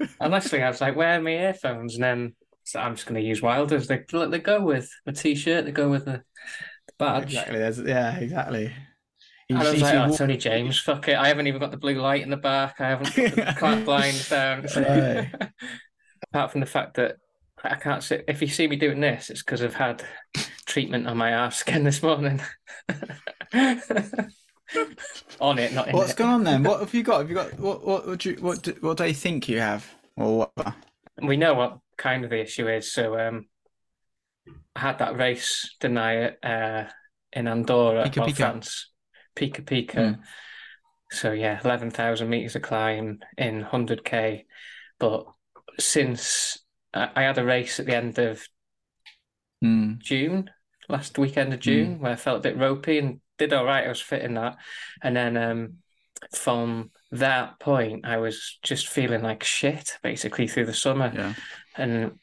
Honestly, I was like, where are my earphones? And then so I'm just going to use Wilders. They, they go with a t-shirt. They go with the, the badge. Exactly. There's, yeah, exactly. And I was like, oh, it's only James. Fuck it. I haven't even got the blue light in the back. I haven't got the clamp blinds down. Apart from the fact that I can't sit. If you see me doing this, it's because I've had treatment on my arse again this morning. On it, not in What's it. going on then? What have you got? Have you got what? What? What do you, what, do, what do you think you have, or what? We know what kind of the issue is. So um, I had that race, deny it, uh, in Andorra, Pika Pika. France. Pika Pika. Mm. So yeah, eleven thousand meters of climb in hundred k. But since I I had a race at the end of Mm. June, last weekend of June, where I felt a bit ropey and did all right. I was fit in that. And then um, from that point, I was just feeling like shit basically through the summer. Yeah. And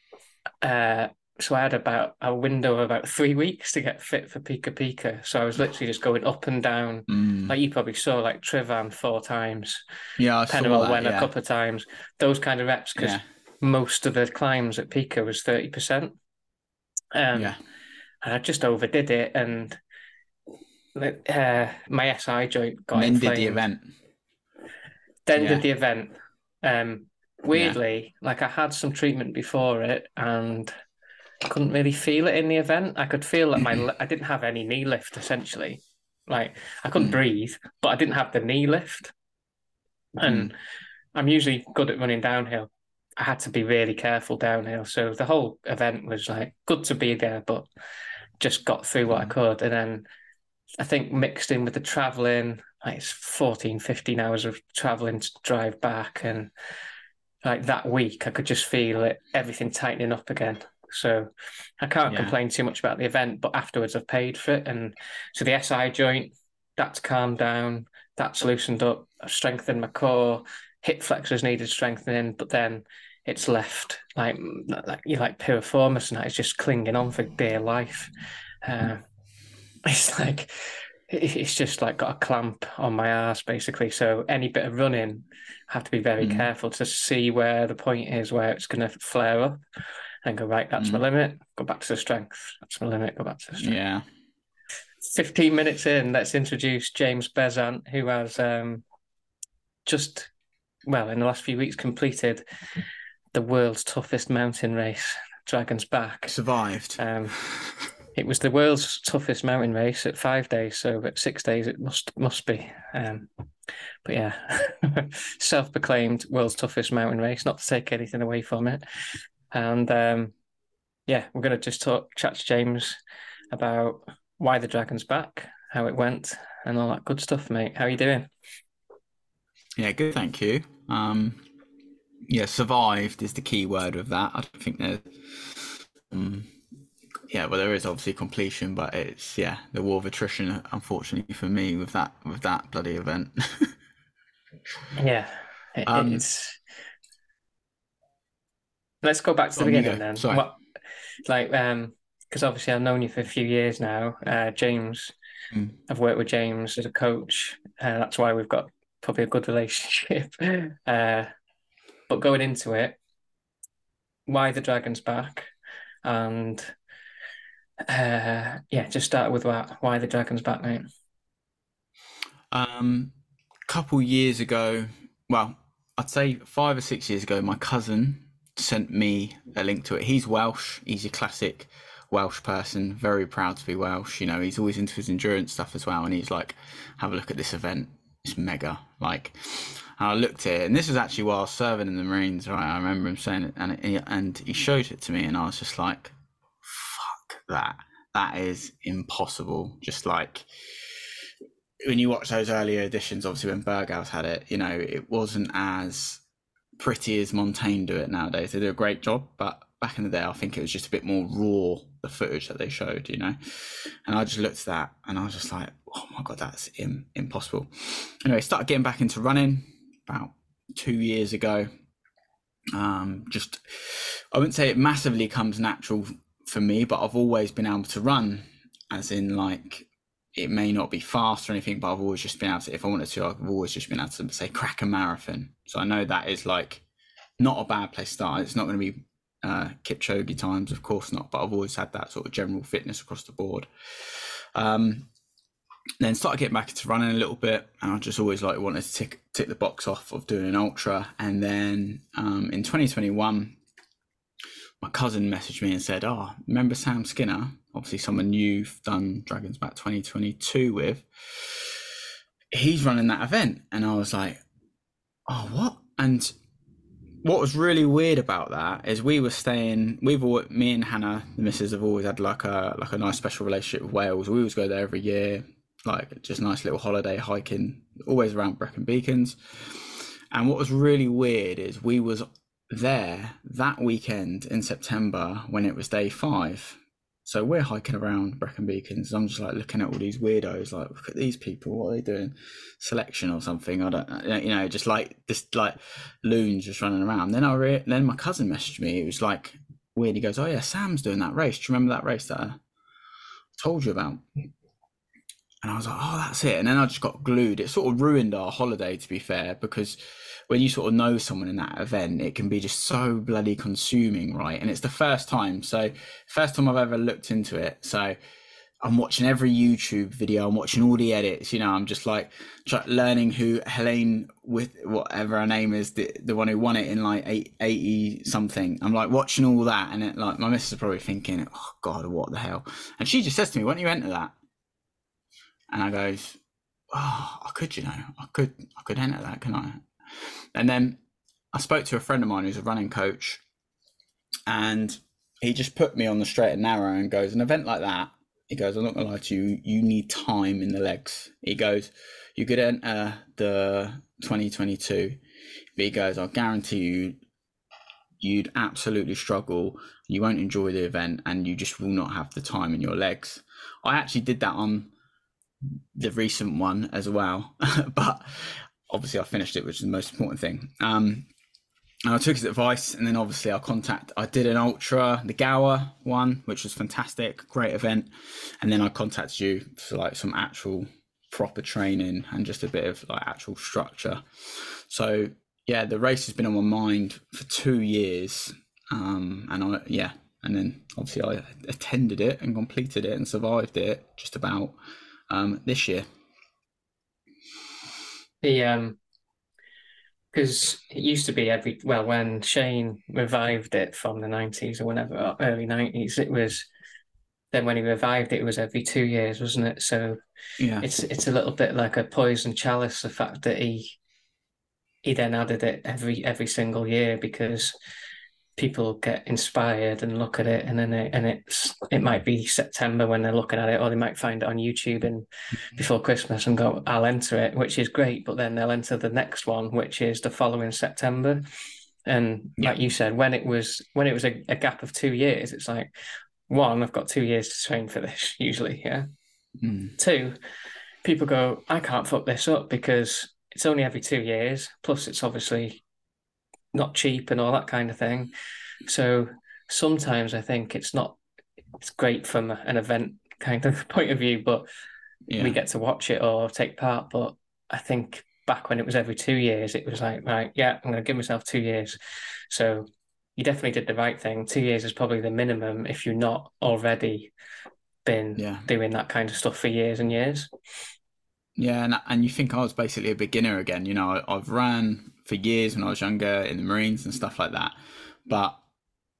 uh, so I had about a window of about three weeks to get fit for Pika Pika. So I was literally just going up and down. Mm. Like you probably saw, like Tryfan four times, Yeah, I Penarol that, went yeah. a couple of times, those kind of reps, because Yeah. most of the climbs at Pika was 30%. Um, yeah. and I just overdid it, and uh, my SI joint got Mended inflamed. the event. Then Yeah. did the event. Um, weirdly, like I had some treatment before it, and couldn't really feel it in the event. I could feel that my Mm-hmm. I didn't have any knee lift essentially. Like I couldn't Mm. breathe, but I didn't have the knee lift. And Mm. I'm usually good at running downhill. I had to be really careful downhill. So the whole event was like good to be there, but just got through what I Mm. could. And then I think mixed in with the traveling, like it's 14, 15 hours of traveling to drive back. And like that week, I could just feel it, everything tightening up again. So I can't Yeah. complain too much about the event, but afterwards I've paid for it. And so the SI joint, that's calmed down, that's loosened up, I've strengthened my core, hip flexors needed strengthening, but then it's left like like you like piriformis and that is just clinging on for dear life. Um, it's like it's just like got a clamp on my ass basically. So any bit of running, I have to be very Mm. careful to see where the point is where it's going to flare up, and go right. That's my Mm. limit. Go back to the strength. That's my limit. Go back to the strength. Yeah. 15 minutes in, let's introduce James Bezant, who has um, just, well, in the last few weeks, completed the world's toughest mountain race, Dragon's Back. Survived. Um, it was the world's toughest mountain race at five days, so at six days it must must be. Um, but yeah, self-proclaimed world's toughest mountain race. Not to take anything away from it, and um, yeah, we're going to just talk chat to James about why the dragon's back, how it went, and all that good stuff, mate. How are you doing? Yeah, good. Thank you. Um, yeah, survived is the key word of that. I don't think there's. Um, yeah, well, there is obviously completion, but it's yeah the war of attrition. Unfortunately for me, with that with that bloody event. Yeah, it, Um, it's. Let's go back to the Go on, you beginning then. Sorry. What, like, um, because obviously I've known you for a few years now, uh, James. Mm. I've worked with James as a coach. Uh, that's why we've got probably a good relationship. Uh, but going into it, why the Dragons back, and uh, yeah, just start with what, why the Dragons back, mate. Um, couple years ago, well, I'd say five or six years ago, my cousin sent me a link to it. He's Welsh. He's a classic Welsh person. Very proud to be Welsh. You know, he's always into his endurance stuff as well. And he's like, "Have a look at this event. It's mega." Like, I looked at it, and this was actually while I was serving in the Marines. Right, I remember him saying it, and it, and he showed it to me, and I was just like, "Fuck that! That is impossible." Just like when you watch those earlier editions, obviously when Berghaus had it, you know, it wasn't as pretty as Montane do it nowadays. They do a great job, but back in the day, I think it was just a bit more raw, the footage that they showed, you know. And I just looked at that and I was just like, oh my God, that's Im- impossible. Anyway, started getting back into running about two years ago. Um, just, I wouldn't say it massively comes natural for me, but I've always been able to run, as in like it may not be fast or anything, but I've always just been able to, if I wanted to, I've always just been able to say crack a marathon. So I know that is like not a bad place to start. It's not going to be uh, Kipchoge times, of course not, but I've always had that sort of general fitness across the board. Um, then started getting back into running a little bit, and I just always like wanted to tick tick the box off of doing an ultra. And then um, in 2021, my cousin messaged me and said, "Oh, remember Sam Skinner? Obviously, someone you've done Dragons Back 2022 with. He's running that event." And I was like, "Oh, what?" And what was really weird about that is we were staying. We've all, me and Hannah, the missus, have always had like a like a nice special relationship with Wales. We always go there every year, like just nice little holiday hiking, always around Brecon Beacons. And what was really weird is we was there that weekend in September when it was day five. So we're hiking around Brecon Beacons. I'm just like looking at all these weirdos, like look at these people. What are they doing? Selection or something? I don't, uh, you know, just like this, like loons just running around. Then I re- then my cousin messaged me. It was like weird. He goes, "Oh yeah, Sam's doing that race. Do you remember that race that I told you about?" And I was like, "Oh, that's it." And then I just got glued. It sort of ruined our holiday, to be fair, because when you sort of know someone in that event, it can be just so bloody consuming, right? And it's the first time. So, first time I've ever looked into it. So, I'm watching every YouTube video. I'm watching all the edits. You know, I'm just like learning who Helene with whatever her name is, the the one who won it in like eight, 80 something. I'm like watching all that, and it like my missus is probably thinking, "Oh God, what the hell?" And she just says to me, "Why don't you enter that?" And I goes, "Oh, I could, you know, I could, I could enter that, can I?" And then I spoke to a friend of mine who's a running coach, and he just put me on the straight and narrow and goes, an event like that, he goes, I'm not gonna lie to you, you need time in the legs. He goes, you could enter the 2022, but he goes, I'll guarantee you, you'd absolutely struggle. You won't enjoy the event, and you just will not have the time in your legs. I actually did that on the recent one as well, but obviously I finished it, which is the most important thing. Um, and I took his advice, and then obviously I contact. I did an ultra, the Gower one, which was fantastic, great event, and then I contacted you for like some actual proper training and just a bit of like actual structure. So yeah, the race has been on my mind for two years, um, and I yeah, and then obviously I attended it and completed it and survived it just about um, this year. The um, because it used to be every well when Shane revived it from the nineties or whenever or early nineties, it was then when he revived it, it was every two years, wasn't it? So Yeah, it's it's a little bit like a poison chalice. The fact that he he then added it every every single year because people get inspired and look at it and then it, and it's it might be September when they're looking at it or they might find it on YouTube and before Christmas and go I'll enter it which is great but then they'll enter the next one which is the following September and like you said when it was when it was a, a gap of two years it's like one I've got two years to train for this usually yeah Mm. two people go I can't fuck this up because it's only every two years. Plus, it's obviously not cheap and all that kind of thing. So sometimes I think it's not. It's great from an event kind of point of view, but yeah. we get to watch it or take part. But I think back when it was every two years, it was like, right, yeah, I'm going to give myself two years. So you definitely did the right thing. Two years is probably the minimum if you're not already been yeah. doing that kind of stuff for years and years. Yeah, and and you think I was basically a beginner again. You know, I, I've ran for years when I was younger in the Marines and stuff like that, but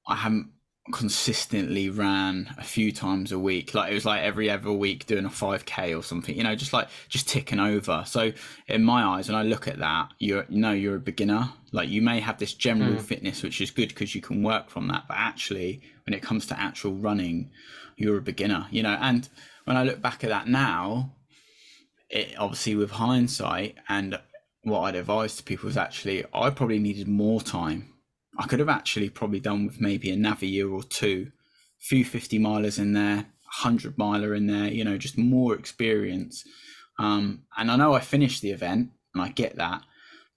I haven't consistently ran a few times a week. Like it was like every other week doing a 5k or something, you know, just like just ticking over. So in my eyes, when I look at that, you're you know, you're a beginner. Like you may have this general mm. fitness, which is good because you can work from that. But actually, when it comes to actual running, you're a beginner, you know. And when I look back at that now, it obviously with hindsight and what I'd advise to people is actually I probably needed more time I could have actually probably done with maybe another year or two, a few 50 milers in there, 100 miler in there, you know, just more experience. Um, and I know I finished the event and I get that,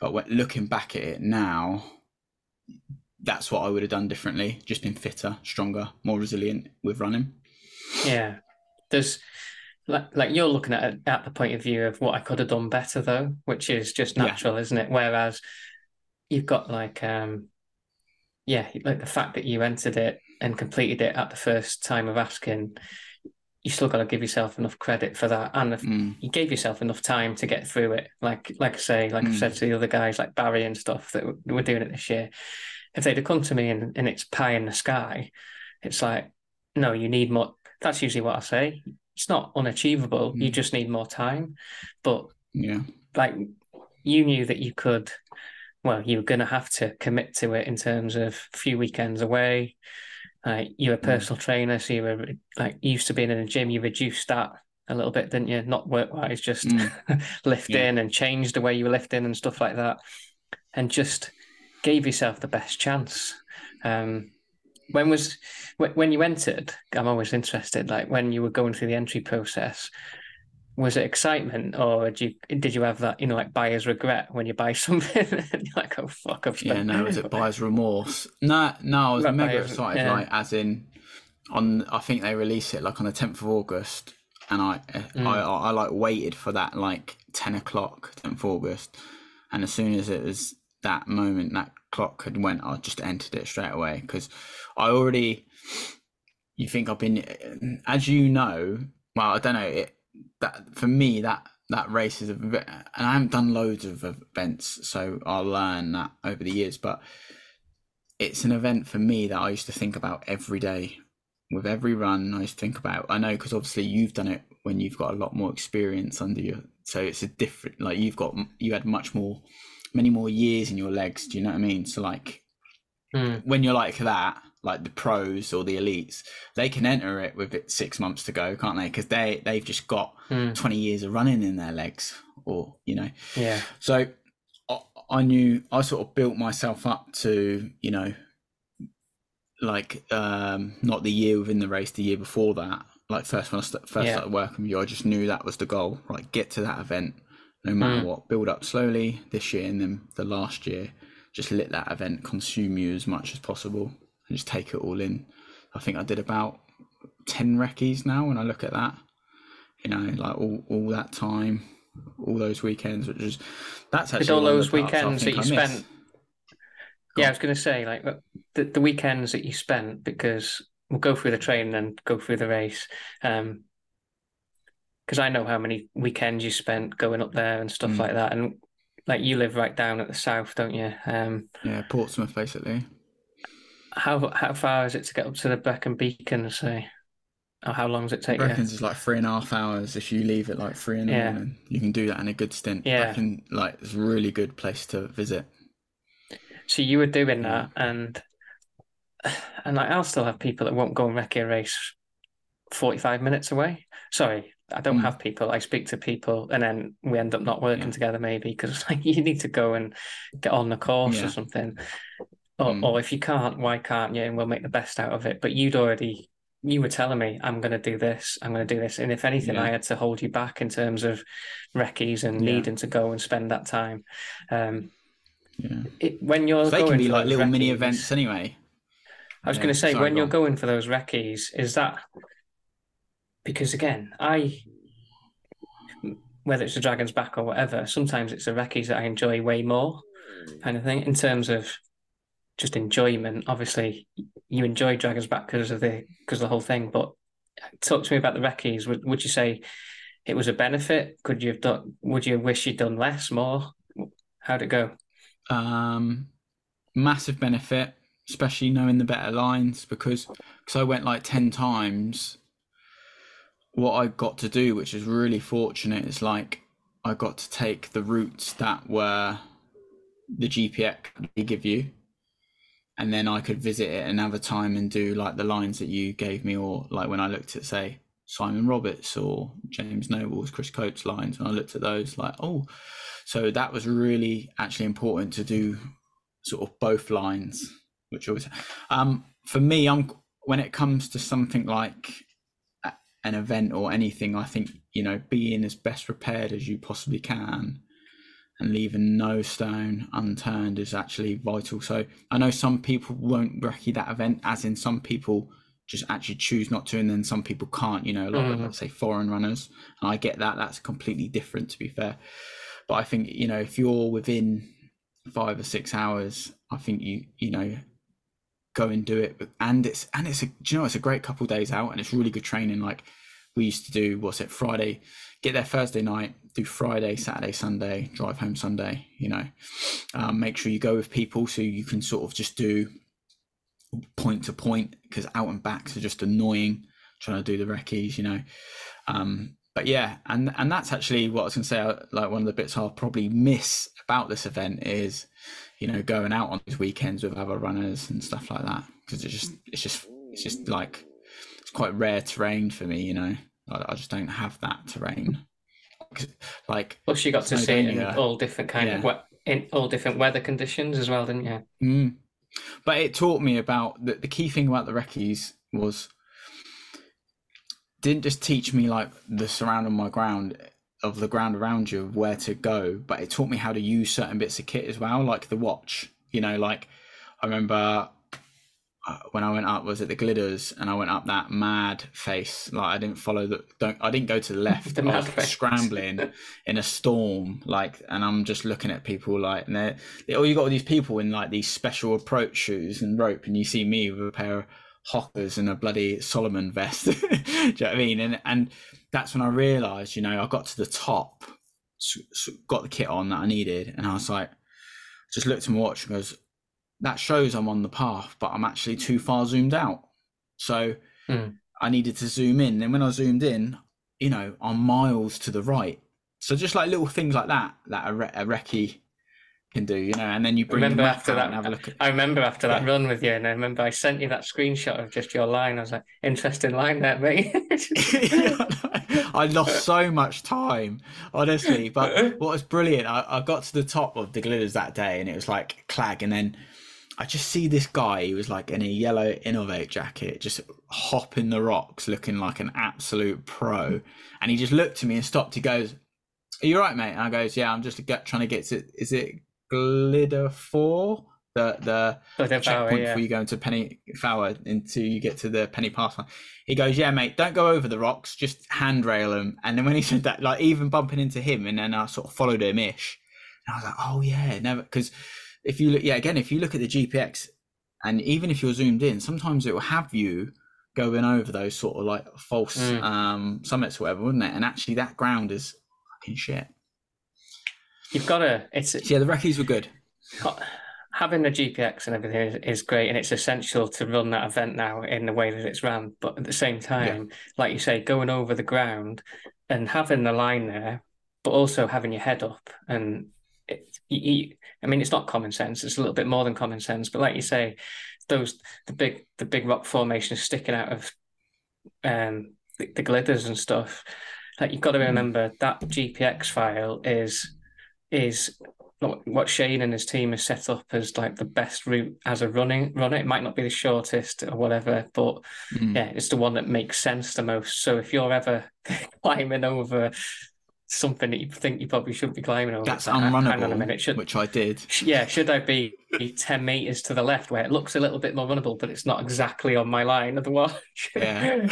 but looking back at it now, that's what I would have done differently. Just been fitter, stronger, more resilient with running. Yeah, there's like like you're looking at it at the point of view of what I could have done better though, which is just natural, yeah. isn't it? Whereas you've got like um yeah, like the fact that you entered it and completed it at the first time of asking, you still got to give yourself enough credit for that, and if mm. you gave yourself enough time to get through it. Like, like I say, like mm. I've said to the other guys, like Barry and stuff that were doing it this year. If they'd have come to me and, and it's pie in the sky, it's like, no, you need more. That's usually what I say. It's not unachievable. Mm. You just need more time. But yeah, like you knew that you could well, you were going to have to commit to it in terms of a few weekends away. Uh, you're a mm. personal mm. trainer, so you were like used to being in a gym. You reduced that a little bit, didn't you? Not work wise, just mm. lifting yeah. and changed the way you were lifting and stuff like that, and just gave yourself the best chance. Um, when was when you entered? I'm always interested. Like when you were going through the entry process, was it excitement or did you did you have that you know like buyer's regret when you buy something and you're like oh fuck I've spent... yeah no was it buyer's remorse no no I was mega buyer's, excited yeah. like as in on I think they release it like on the 10th of August and I, mm. I, I I like waited for that like 10 o'clock 10th of August and as soon as it was that moment that clock had went I just entered it straight away because I already you think I've been as you know well I don't know it that for me that that race is a bit, and I haven't done loads of events, so I'll learn that over the years. But it's an event for me that I used to think about every day. With every run, I used to think about. I know because obviously you've done it when you've got a lot more experience under you, so it's a different. Like you've got you had much more, many more years in your legs. Do you know what I mean? So like mm. when you're like that, like the pros or the elites, they can enter it with it six months to go, can't they? Because they they've just got mm. twenty years of running in their legs, or you know. Yeah. So I, I knew I sort of built myself up to you know, like um not the year within the race, the year before that. Like first when I st- first yeah. started working with you, I just knew that was the goal. Like get to that event, no matter mm. what. Build up slowly this year, and then the last year, just let that event consume you as much as possible and just take it all in. I think I did about ten recce's now when I look at that. You know, like all, all that time, all those weekends, which is that's actually all those weekends that you spent. Yeah, I was going to say like the, the weekends that you spent because we'll go through the training and go through the race. Um, because I know how many weekends you spent going up there and stuff mm. like that, and like you live right down at the south, don't you? Um, yeah, Portsmouth, basically how how far is it to get up to the Brecon Beacon? Say, or how long does it take? Brecons is like three and a half hours if you leave at like three in the yeah. morning. You can do that in a good stint. Yeah, Brecon, like it's a really good place to visit. So you were doing that, and and like, I'll still have people that won't go and wreck a race forty five minutes away. Sorry, I don't mm. have people. I speak to people, and then we end up not working yeah. together maybe because like you need to go and get on the course yeah. or something. Or, mm. or if you can't, why can't you? And we'll make the best out of it. But you'd already you were telling me I'm going to do this, I'm going to do this, and if anything, Yeah. I had to hold you back in terms of recce's and needing to go and spend that time. Um, Yeah. it, when you're So they going can be like little mini events anyway. I was going to say when you're on. going for those recce's, is that because again, I whether it's a dragon's back or whatever, sometimes it's the recce's that I enjoy way more, kind of thing. In terms of just enjoyment, obviously you enjoy dragon's back because of the because of the whole thing. But talk to me about the recce's. Would would you say it was a benefit? Could you have done? Would you wish you'd done less, more? How'd it go? Um, massive benefit, especially knowing the better lines because because I went like ten times. What I got to do, which is really fortunate, is like I got to take the routes that were the GPX they give you, and then I could visit it another time and do like the lines that you gave me, or like when I looked at say Simon Roberts or James Noble's, Chris Coates lines, and I looked at those like, oh, so that was really actually important to do sort of both lines, which always um for me, I'm when it comes to something like an event or anything, I think you know being as best prepared as you possibly can and leaving no stone unturned is actually vital. So I know some people won't recce that event, as in some people just actually choose not to, and then some people can't. You know, a lot of Mhm. let's say foreign runners, and I get that. That's completely different, to be fair. But I think you know if you're within five or six hours, I think you you know go and do it. And it's and it's a you know it's a great couple days out, and it's really good training. Like we used to do, what's it Friday? Get there Thursday night, do Friday, Saturday, Sunday, drive home Sunday. You know, um, make sure you go with people so you can sort of just do point to point because out and backs are just annoying trying to do the recce's. You know. Um, but yeah, and and that's actually what I was going to say. Like one of the bits I'll probably miss about this event is, you know, going out on these weekends with other runners and stuff like that because it's just it's just it's just like it's quite rare terrain for me. You know, I, I just don't have that terrain. Like, Plus, you got to see it in all different kind of Yeah. we- in all different weather conditions as well, didn't you? Mm. But it taught me about the, the key thing about the recce's was didn't just teach me like the surround of my ground of the ground around you of where to go, but it taught me how to use certain bits of kit as well, like the watch. You know, like I remember uh, when I went up was it the Glyders and I went up that mad face like I didn't follow the don't I didn't go to the left The I was face. scrambling in a storm like and I'm just looking at people like and they're they, oh you got all these people in like these special approach shoes and rope and you see me with a pair of Hokas and a bloody Salomon vest do you know what I mean and and that's when I realized you know I got to the top got the kit on that I needed and I was like just looked at my watch and goes that shows I'm on the path, but I'm actually too far zoomed out. So Hmm. I needed to zoom in. And when I zoomed in, you know, I'm miles to the right. So just like little things like that that a, re- a recce can do, you know, and then you bring remember after that, and have a look at I remember after that Yeah. run with you, and I remember I sent you that screenshot of just your line. I was like, interesting line there, mate. I lost so much time, honestly. But what was brilliant, I, I got to the top of the Glyders that day, and it was like clag, and then I just see this guy. He was like in a yellow inov-8 jacket, just hopping the rocks, looking like an absolute pro. And he just looked at me and stopped. He goes, "Are you right, mate?" And I goes, "Yeah, I'm just trying to get to. Is it Glyder Fawr? The the Glitter Tower, checkpoint yeah. before you go into Penny Flower until you get to the Pen-y-Pass line. He goes, "Yeah, mate, don't go over the rocks, just handrail them." And then when he said that, like even bumping into him, and then I sort of followed him ish, and I was like, "Oh yeah, never." Because if you look, yeah, again, if you look at the GPX, and even if you're zoomed in, sometimes it will have you going over those sort of like false Mm. um summits, or whatever, wouldn't it? And actually, that ground is fucking shit. You've got to. It's yeah, the recce's were good. having the GPX and everything is, is great, and it's essential to run that event now in the way that it's ran. But at the same time, like you say, going over the ground and having the line there, but also having your head up and it, you, you- I mean, it's not common sense. It's a little bit more than common sense. But like you say, those the big the big rock formations sticking out of um the, the Glyders and stuff. Like you've got to Mm. remember that GPX file is is what Shane and his team has set up as like the best route as a running runner. It might not be the shortest or whatever, but mm. yeah, it's the one that makes sense the most. So if you're ever climbing over something that you think you probably shouldn't be climbing over, that's unrunnable. Hang on a minute, should, which I did. Yeah, should I be ten meters to the left where it looks a little bit more runnable, but it's not exactly on my line of the watch? Yeah.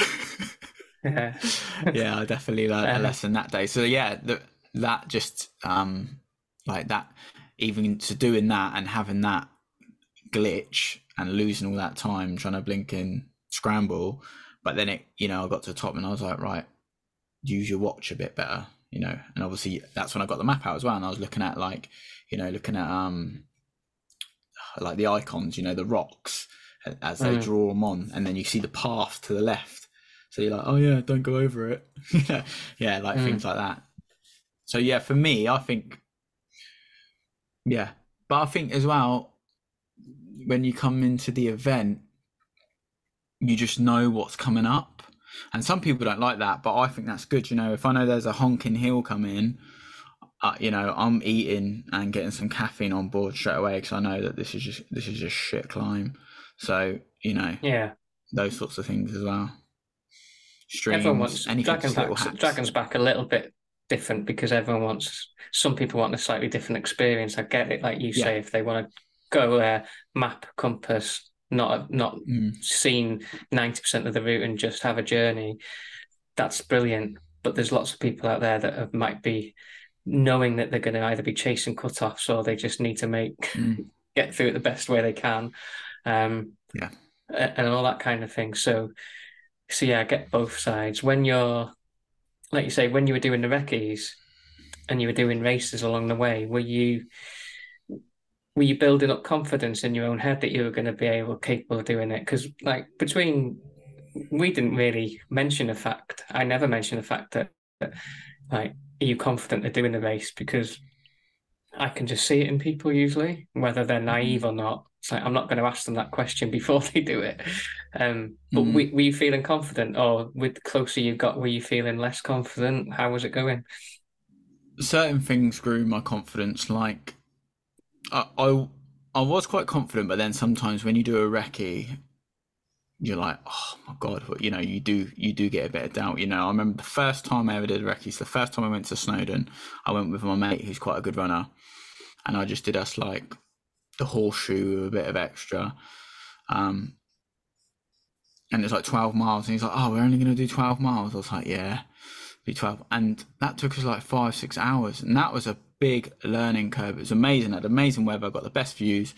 yeah, yeah, I definitely learned a lesson that day. So yeah, the, that just um like that even to doing that and having that glitch and losing all that time trying to blink and scramble. But then it you know i got to the top and i was like right use your watch a bit better you know? And obviously that's when i got the map out as well and i was looking at like you know looking at um like the icons you know the rocks as they mm. draw them on. And then you see the path to the left. So you're like oh yeah don't go over it. Yeah like mm. things like that. So yeah for me i think yeah, but I think as well, when you come into the event, you just know what's coming up. And some people don't like that, but I think that's good. You know, if I know there's a honking hill coming, uh, you know, I'm eating and getting some caffeine on board straight away because I know that this is just this is just shit climb. So you know, yeah, those sorts of things as well. Streams, Everyone wants Dragon's back, Dragon's back a little bit different because everyone wants some people want a slightly different experience. I get it, like you yeah. say, if they want to go there, map, compass, not not mm. seen ninety percent of the route and just have a journey, that's brilliant. But there's lots of people out there that might be knowing that they're going to either be chasing cut-offs or they just need to make mm. get through it the best way they can. Um, yeah, and all that kind of thing. So, so yeah, I get both sides. When you're like you say, when you were doing the recce's and you were doing races along the way, were you were you building up confidence in your own head that you were going to be able capable of doing it? Because like between we didn't really mention the fact. I never mentioned the fact that, that like are you confident of doing the race because I can just see it in people usually, whether they're mm-hmm. naive or not. It's like I'm not going to ask them that question before they do it. Um, but mm-hmm. were, were you feeling confident, or with the closer you got, were you feeling less confident? How was it going? Certain things grew my confidence. Like I, I, I was quite confident, but then sometimes when you do a recce, you're like, oh my god, you know, you do you do get a bit of doubt. You know, I remember the first time I ever did a recce. The first time I went to Snowdon, I went with my mate who's quite a good runner, and I just did us like the horseshoe with a bit of extra. Um, and it's like 12 miles. And he's like, oh, we're only going to do 12 miles. I was like, yeah, be 12. And that took us like five, six hours. And that was a big learning curve. It was amazing. I had amazing weather, got the best views.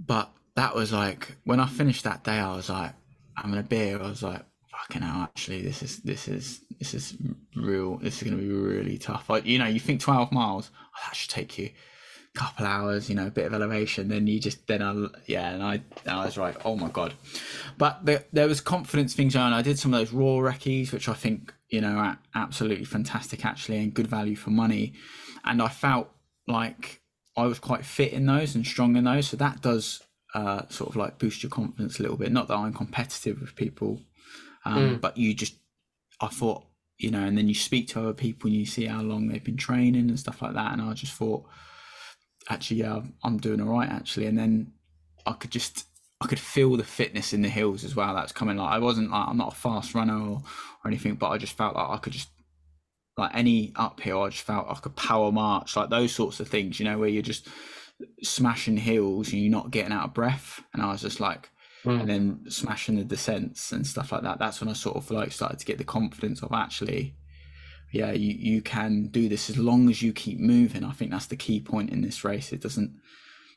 But that was like, when I finished that day, I was like, having a beer. I was like, fucking hell, actually, this is, this is, this is real. This is going to be really tough. Like, you know, you think 12 miles, oh, that should take you couple hours, you know, a bit of elevation, then you just then I yeah, and I I was like, oh my god, but there, there was confidence things on. I did some of those raw recce's, which I think you know are absolutely fantastic actually, and good value for money, and I felt like I was quite fit in those and strong in those, so that does uh, sort of like boost your confidence a little bit. Not that I'm competitive with people, um, mm. but you just I thought you know, and then you speak to other people and you see how long they've been training and stuff like that, and I just thought actually, yeah, I'm doing all right actually. And then I could just, I could feel the fitness in the hills as well. That's coming. Like I wasn't like I'm not a fast runner or, or anything, but I just felt like I could just like any uphill. I just felt I could power march, like those sorts of things. You know, where you're just smashing hills and you're not getting out of breath. And I was just like, mm. and then smashing the descents and stuff like that. That's when I sort of like started to get the confidence of actually yeah, you, you can do this as long as you keep moving. I think that's the key point in this race. It doesn't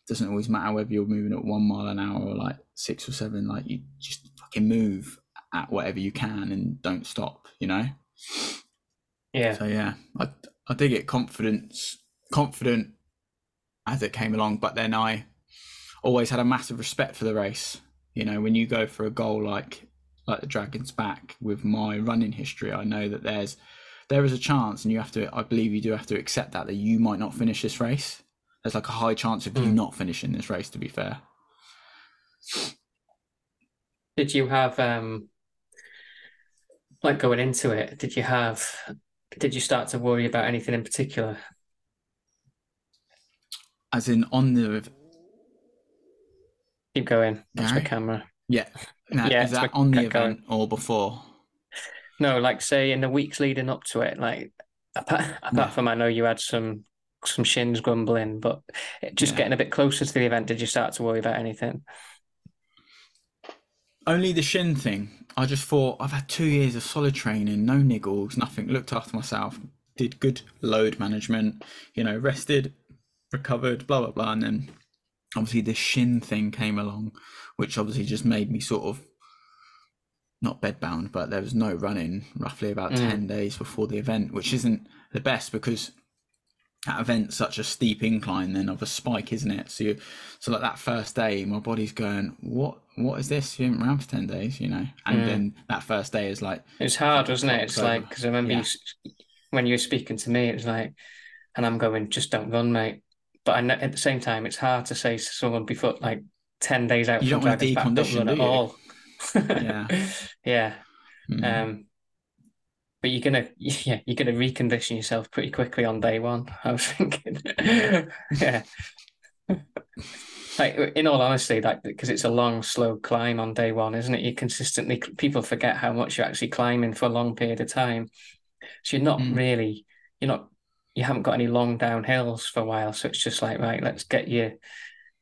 doesn't always matter whether you're moving at one mile an hour or like six or seven. Like you just fucking move at whatever you can and don't stop. You know. Yeah. So yeah, I I did get confidence confident as it came along, but then I always had a massive respect for the race. You know, when you go for a goal like like the Dragon's Back with my running history, I know that there's there is a chance, and you have to, I believe you do have to accept that, that you might not finish this race. There's like a high chance of mm. you hmm. not finishing this race, to be fair. Did you have, um, like going into it, did you have, did you start to worry about anything in particular? as in on the Keep going. That's my camera. yeah. No, Yeah, is that on the keep going. event or before? No, like say in the weeks leading up to it, like apart, apart Yeah. from I know you had some some shins grumbling, but just Yeah. getting a bit closer to the event, did you start to worry about anything? Only the shin thing. I just thought I've had two years of solid training, no niggles, nothing. Looked after myself, did good load management, you know, rested, recovered, blah blah blah, and then obviously the shin thing came along, which obviously just made me sort of not bedbound, but there was no running roughly about Mm. ten days before the event, which isn't the best because that event's such a steep incline then of a spike, isn't it? So you, so like that first day, my body's going, what what is this? You haven't ran for ten days, you know. And Mm. then that first day is like, It's hard, wasn't it? It's like because I remember Yeah. you, when you were speaking to me, it was like, and I'm going, just don't run, mate. But I know, at the same time, it's hard to say to someone before like ten days out You from don't Back, don't decondition, run at all. Yeah. yeah. mm, Um, but you're gonna, yeah, you're gonna recondition yourself pretty quickly on day one. I was thinking, yeah. Like in all honesty, like because it's a long, slow climb on day one, isn't it? You consistently people forget how much you're actually climbing for a long period of time. So you're not Mm. really, you're not, you haven't got any long downhills for a while. So it's just like right, let's get you,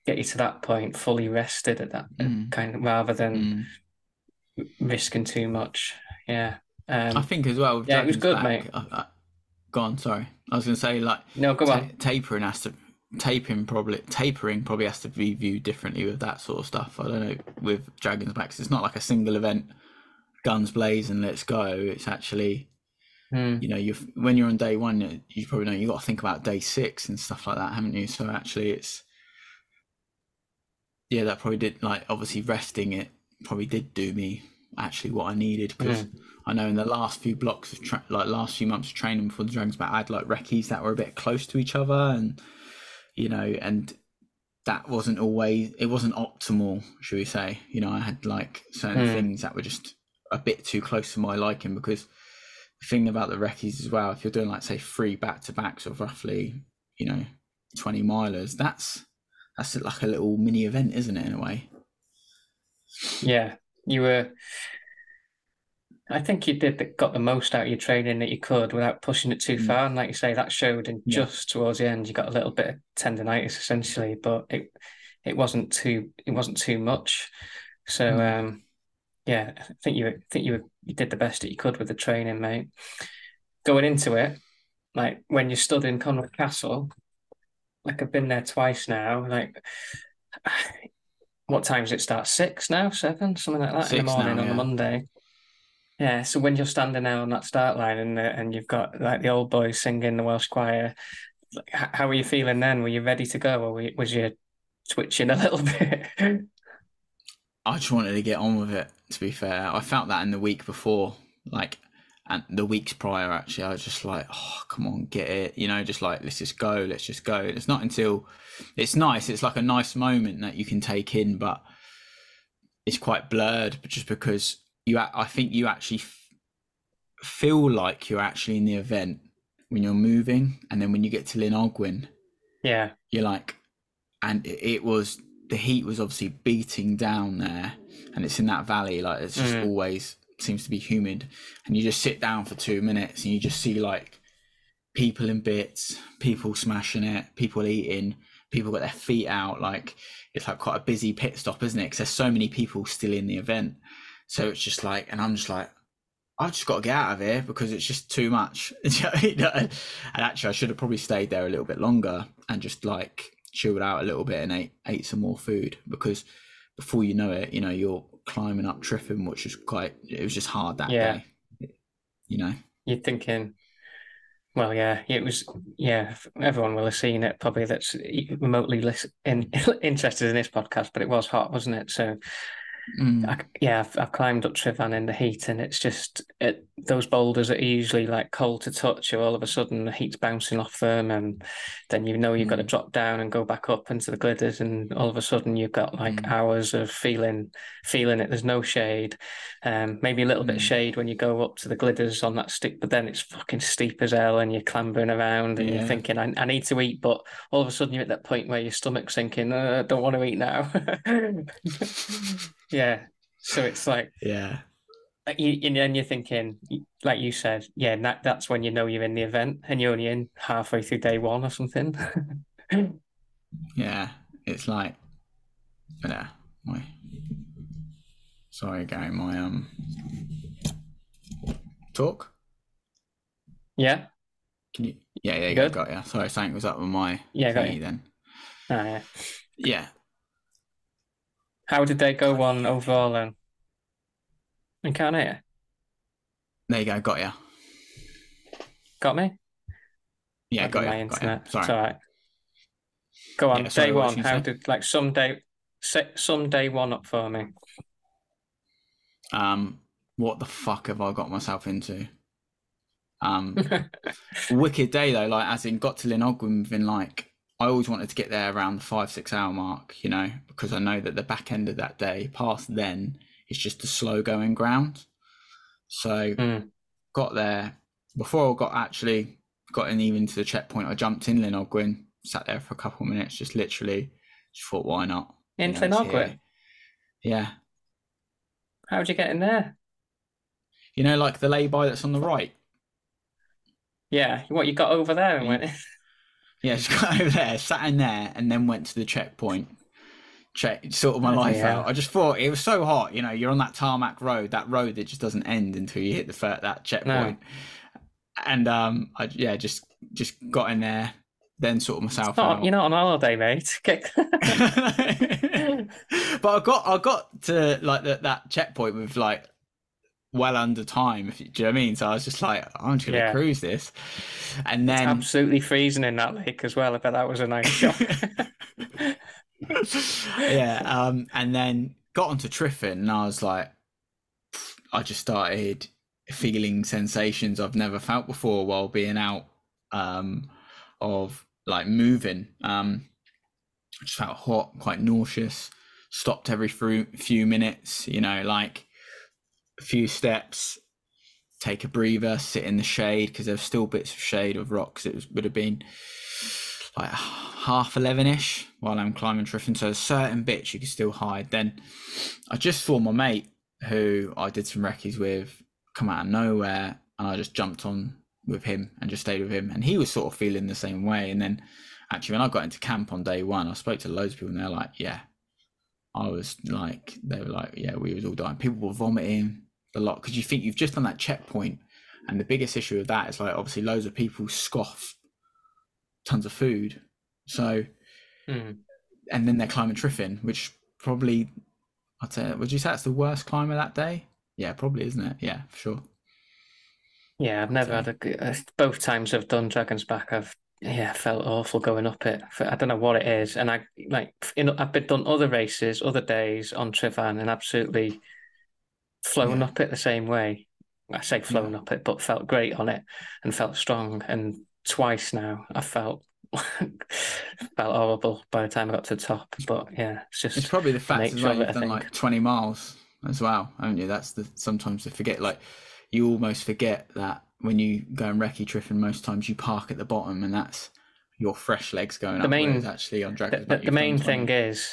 get you to that point fully rested at that Mm. kind of rather than mm. Risking too much. Yeah. Um, I think as well. yeah, it was good, Back, mate. I, I, go on, sorry. I was going to say like no, go on. tapering has to tapering probably tapering probably has to be viewed differently with that sort of stuff. I don't know with Dragons Back 'cause it's not like a single event, guns blaze and let's go. It's actually Hmm. you know you when you're on day one you- you probably know you got to think about day six and stuff like that, haven't you? So actually it's yeah that probably did like obviously resting it probably did do me actually what I needed because I know in the last few blocks of tra- like last few months of training before the Dragons Back I had like recce's that were a bit close to each other and you know and that wasn't always it wasn't optimal should we say. You know I had like certain Hmm. things that were just a bit too close to my liking because the thing about the recce's as well if you're doing like say three back to backs of roughly you know 20 milers that's that's like a little mini event isn't it in a way Yeah, you were. I think you did the, got the most out of your training that you could without pushing it too Mm. far. And like you say, that showed in Yeah. just towards the end. You got a little bit of tendonitis essentially, but it it wasn't too it wasn't too much. So Mm. um, yeah, I think you I think you were, you did the best that you could with the training, mate. Going into it, like when you stood in Conwy Castle, like I've been there twice now. Like, what time does it start? Six now, seven, something like that in the morning now, on a yeah. Monday. Yeah, so when you're standing there on that start line and uh, and you've got like the old boys singing the Welsh choir, like, h- how were you feeling then? Were you ready to go, or were you, was you twitching a little bit? I just wanted to get on with it. To be fair, I felt that in the week before, like, and the weeks prior. Actually, I was just like, "Oh, come on, get it!" You know, just like, let's just go, let's just go. And it's not until it's nice. It's like a nice moment that you can take in, but it's quite blurred. But just because you, i think you actually f- feel like you're actually in the event when you're moving, and then when you get to Llyn Ogwen, yeah, you're like, and it, it was the heat was obviously beating down there, and it's in that valley, like it's just Mm. always seems to be humid, and you just sit down for two minutes and you just see like people in bits, people smashing it, people eating, people got their feet out, like it's like quite a busy pit stop, isn't it? Because there's so many people still in the event, so it's just like, and I'm just like. I've just got to get out of here because it's just too much. And actually, I should have probably stayed there a little bit longer and just like chilled out a little bit and ate ate some more food because before you know it, you know, you're climbing up Tryfan, which was quite. It was just hard that Yeah. day. You know. you're thinking, well, yeah, it was, yeah, everyone will have seen it probably that's remotely listen, in, interested in this podcast, but it was hot, wasn't it? So, Mm. I, yeah, I've, I've climbed up Tryfan in the heat, and it's just it those boulders are usually like cold to touch, or all of a sudden the heat's bouncing off them, and then you know you've got to Mm. drop down and go back up into the Glyders, and all of a sudden you've got like Mm. hours of feeling feeling it. There's no shade, um, maybe a little bit of Mm. shade when you go up to the Glyders on that stick, but then it's fucking steep as hell, and you're clambering around, and you're thinking, I, I need to eat, but all of a sudden you're at that point where your stomach's thinking, uh, I don't want to eat now. yeah, so it's like. Yeah. Like you, and then you're thinking, like you said, yeah, that, that's when you know you're in the event and you're only in halfway through day one or something. Yeah. It's like, yeah. My, sorry, Gary. My um, talk. yeah. Can you? Yeah, yeah, You you go, good? got ya. Sorry, something was up with my Yeah, got you. then. Oh, yeah. Yeah. How did they go on overall then? In Carnea? There you go. Got you. Got me? Yeah, got my ya. Got internet. It's Sorry. all right. Go on, Yeah, sorry, day one. How saying? did like some day set some day one up for me? Um, what the fuck have I got myself into? Um, wicked day though. Like, as in, got to Llyn within like, I always wanted to get there around the five six hour mark. You know, because I know that the back end of that day, past then, is just a slow going ground. So Mm. got there before I got actually got in even to the checkpoint. I jumped in Llyn Ogwen, sat there for a couple of minutes, just literally, just thought, why not? In You know, here. Yeah. How'd you get in there? You know, like the lay-by that's on the right. Yeah, what you got over there and Yeah. went Yeah, just got over there, sat in there, and then went to the checkpoint. Check, sort of my life hell. out. I just thought it was so hot. You know, you're on that tarmac road, that road that just doesn't end until you hit the fir- that checkpoint. And um, I yeah, just just got in there, then sort of myself Not, out. you're not on holiday, mate. But I got I got to like that that checkpoint with like well under time. If you, do you know what I mean? So I was just like, I'm just gonna Yeah. cruise this, and then Absolutely freezing in that lake as well. I bet that was a nice shot. yeah, um, and then got onto Tryfan, and I was like, I just started feeling sensations I've never felt before while being out um, of like moving. Um, I just felt hot, quite nauseous. Stopped every few minutes, you know, like a few steps, take a breather, sit in the shade because there's still bits of shade of rocks. It was, would have been like half 11 ish while I'm climbing Tryfan. So there's certain bits you can still hide. Then I just saw my mate who I did some recce's with come out of nowhere and I just jumped on with him and just stayed with him. And he was sort of feeling the same way. And then actually, when I got into camp on day one, I spoke to loads of people and they're like, yeah, I was like, they were like, yeah, we was all dying. People were vomiting a lot because you think you've just done that checkpoint. And the biggest issue with that is like, obviously, loads of people scoff tons of food. So, Hmm. and then they're climbing Tryfan, which probably, I'd say, would you say that's the worst climber that day? Yeah, probably, isn't it? Yeah, for sure. Yeah, I've never So- had a good. Both times I've done Dragon's Back, I've yeah felt awful going up it. I don't know what it is, and I like you know I've been done other races, other days on Tryfan, and absolutely flown Yeah. up it the same way. I say flown up it, but felt great on it and felt strong. And twice now, I felt felt horrible by the time I got to the top. But yeah, it's just It's probably the fact as well. You've I done like 20 miles as well, haven't you? That's the sometimes you forget, like, you almost forget that when you go and recce Tryfan, most times you park at the bottom and that's your fresh legs going The up. main- actually on the, Dragon's the, the main thing is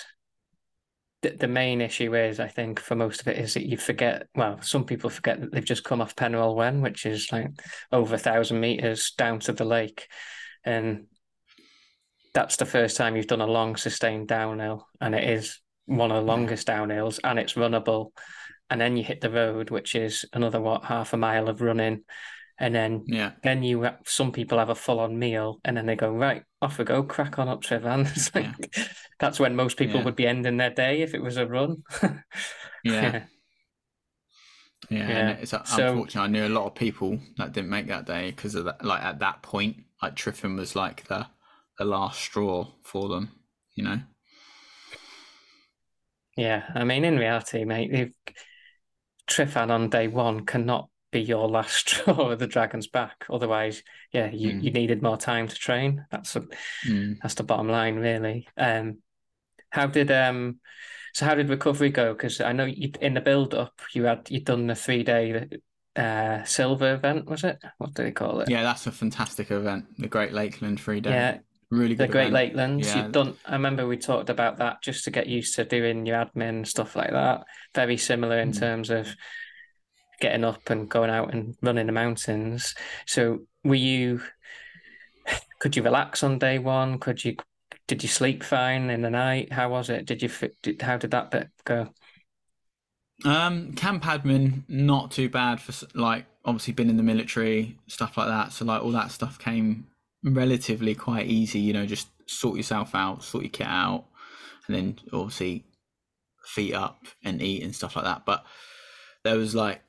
the, the main issue is I think for most of it is that you forget well some people forget that they've just come off Pen yr Ole Wen which is like over a thousand meters down to the lake. And that's the first time you've done a long sustained downhill and it is one of the longest downhills and it's runnable. And then you hit the road which is another what half a mile of running and then Yeah. then you some people have a full on meal and then they go right off we go crack on up it's like that's when most people Yeah. would be ending their day if it was a run Yeah. Yeah. Yeah. And it's uh, So- unfortunate. I knew a lot of people that didn't make that day because of that. Like at that point, like Tryfan was like the, the last straw for them, you know? yeah I mean in reality mate they've on day one cannot be your last straw of the dragon's back. Otherwise, yeah, you, mm. you needed more time to train. That's a, mm. that's the bottom line, really. Um, how did um, so how did recovery go? Because I know you, in the build up, you had you'd done the three day uh, silver event, was it? What do they call it? Yeah, that's a fantastic event. The Great Lakeland three day. Yeah, really good. The Great Lakelands. Yeah. You've done. I remember we talked about that just to get used to doing your admin stuff like that. Very similar in mm. terms of getting up and going out and running the mountains. So were you? Could you relax on day one? Could you? Did you sleep fine in the night? How was it? Did you? Did, how did that bit go? Um, camp admin not too bad for like obviously been in the military stuff like that. So like all that stuff came relatively quite easy. You know, just sort yourself out, sort your kit out, and then obviously feet up and eat and stuff like that. But there was like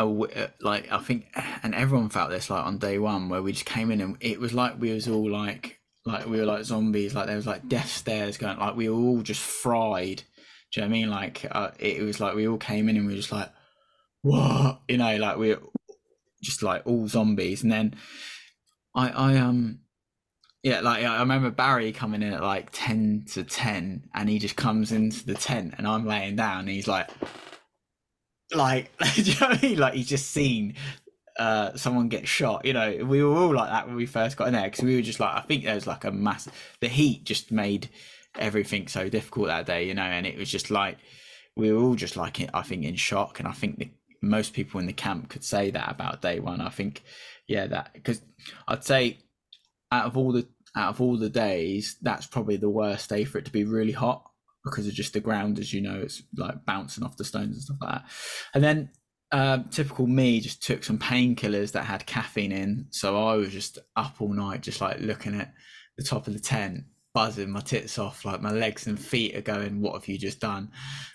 a like I think, and everyone felt this like on day one where we just came in and it was like we was all like like we were like zombies. Like there was like death stares going. Like we were all just fried. Do you know what I mean? Like uh, it was like we all came in and we were just like, what? You know, like we are just like all zombies. And then I, I um, yeah, like I remember Barry coming in at like ten to ten, and he just comes into the tent, and I'm laying down, and he's like, like, you know I mean? Like he's just seen uh, someone get shot. You know, we were all like that when we first got in there because we were just like, I think there was like a mass. The heat just made everything so difficult that day, you know, and it was just like we were all just like, I think, in shock, and I think the, most people in the camp could say that about day one. I think, yeah, that because I'd say out of all the out of all the days, that's probably the worst day for it to be really hot because of just the ground, as you know, it's like bouncing off the stones and stuff like that. And then uh, typical me just took some painkillers that had caffeine in, so I was just up all night, just like looking at the top of the tent, buzzing my tits off, like my legs and feet are going. What have you just done?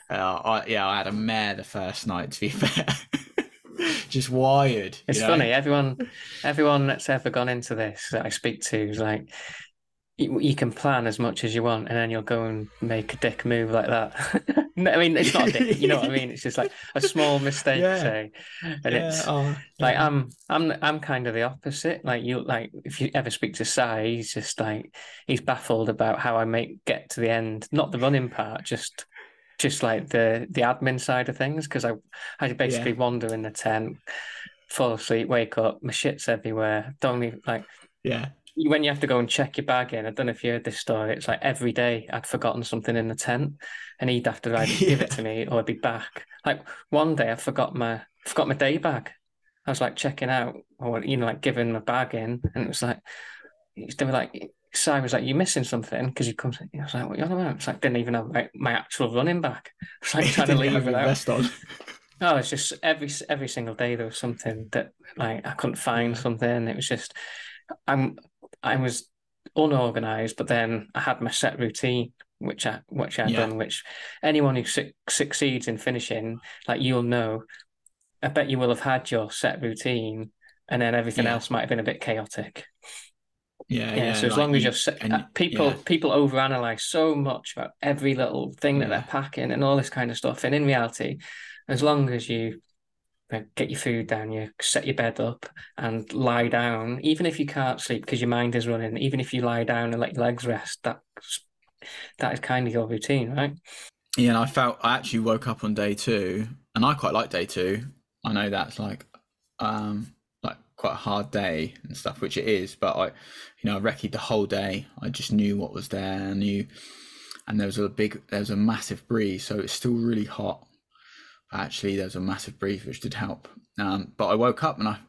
Uh, I, yeah, I had a mare the first night. To be fair. just wired. It's know? funny. Everyone, everyone that's ever gone into this that I speak to is like, you, you, can plan as much as you want, and then you'll go and make a dick move like that. I mean, it's not a dick, you know what I mean? It's just like a small mistake, yeah. say, and yeah. it's oh, like yeah. I'm, I'm, I'm kind of the opposite. Like you, like if you ever speak to Sai, he's just like he's baffled about how I make get to the end, not the running part, just, just like the the admin side of things, because I, I basically wander in the tent, fall asleep, wake up, my shit's everywhere. Don't even like, yeah when you have to go and check your bag in, I don't know if you heard this story. It's like every day I'd forgotten something in the tent, and he'd have to either yeah. give it to me or I'd be back. Like one day I forgot my forgot my day bag. I was like checking out or you know like giving my bag in, and it was like they were like Sai was like, "You're missing something?" Because he comes. I was like, "What you on about?" It's like didn't even have like, my actual running back. It's like trying to leave it out. On. Oh, it's just every every single day there was something that like I couldn't find something. It was just I'm I was unorganized, but then I had my set routine, which I which I'd yeah. done. Which anyone who su- succeeds in finishing, like you'll know, I bet you will have had your set routine, and then everything yeah. else might have been a bit chaotic. Yeah, yeah. yeah so as long as you're set, and, uh, people people overanalyze so much about every little thing that they're packing and all this kind of stuff, and in reality, as long as you get your food down, you set your bed up and lie down. Even if you can't sleep because your mind is running, even if you lie down and let your legs rest, that that is kind of your routine, right? Yeah, and I felt I actually woke up on day two, and I quite like day two. I know that's like um like quite a hard day and stuff, which it is, but I, you know, I recce the whole day. I just knew what was there. I knew, and there was a big, there was a massive breeze, so it's still really hot actually there was a massive breeze which did help. Um, but I woke up and I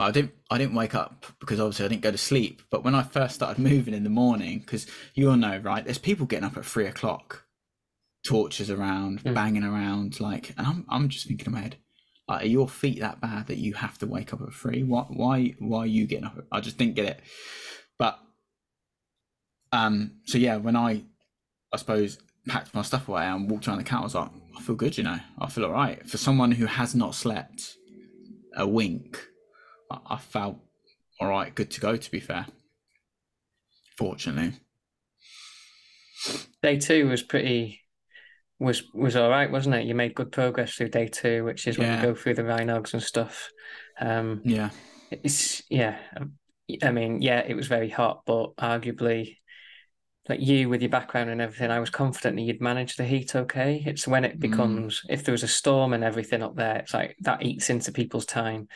I didn't I didn't wake up because obviously I didn't go to sleep. But when I first started moving in the morning, because you all know, right? There's people getting up at three o'clock, torches around, mm. banging around, like, and I'm I'm just thinking in my head, like, are your feet that bad that you have to wake up at three? Why why why are you getting up? I just didn't get it. But um, so yeah, when I I suppose packed my stuff away and walked around the camp, I was like, I feel good, you know. I feel all right. For someone who has not slept a wink, I, felt all right, good to go, to be fair. Fortunately. Day two was pretty was was all right, wasn't it? You made good progress through day two, which is when Yeah. you go through the Rhinogs and stuff. Um, Yeah. it's yeah. I mean, yeah, it was very hot, but arguably, like you with your background and everything, I was confident that you'd manage the heat okay. It's when it becomes if there was a storm and everything up there, it's like that eats into people's time.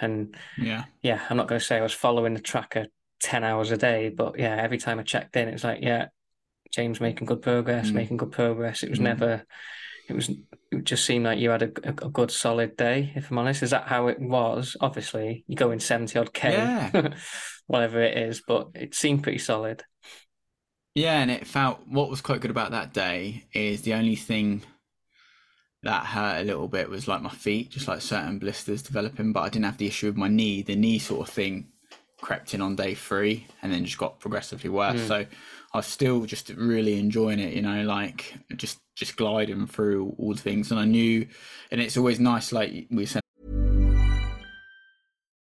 And Yeah. yeah, I'm not going to say I was following the tracker 10 hours a day, but yeah, every time I checked in, it's like, yeah, James making good progress, Mm. making good progress. It was Mm. never, it was, it just seemed like you had a, a, good solid day, if I'm honest. Is that how it was? Obviously, you go in 70 odd K, Yeah. whatever it is, but it seemed pretty solid. Yeah, and it felt what was quite good about that day is the only thing that hurt a little bit was like my feet, just like certain blisters developing, but I didn't have the issue with my knee. The knee sort of thing crept in on day three and then just got progressively worse. Hmm. So I was still just really enjoying it, you know, like just just gliding through all the things. And I knew, and it's always nice, like we said.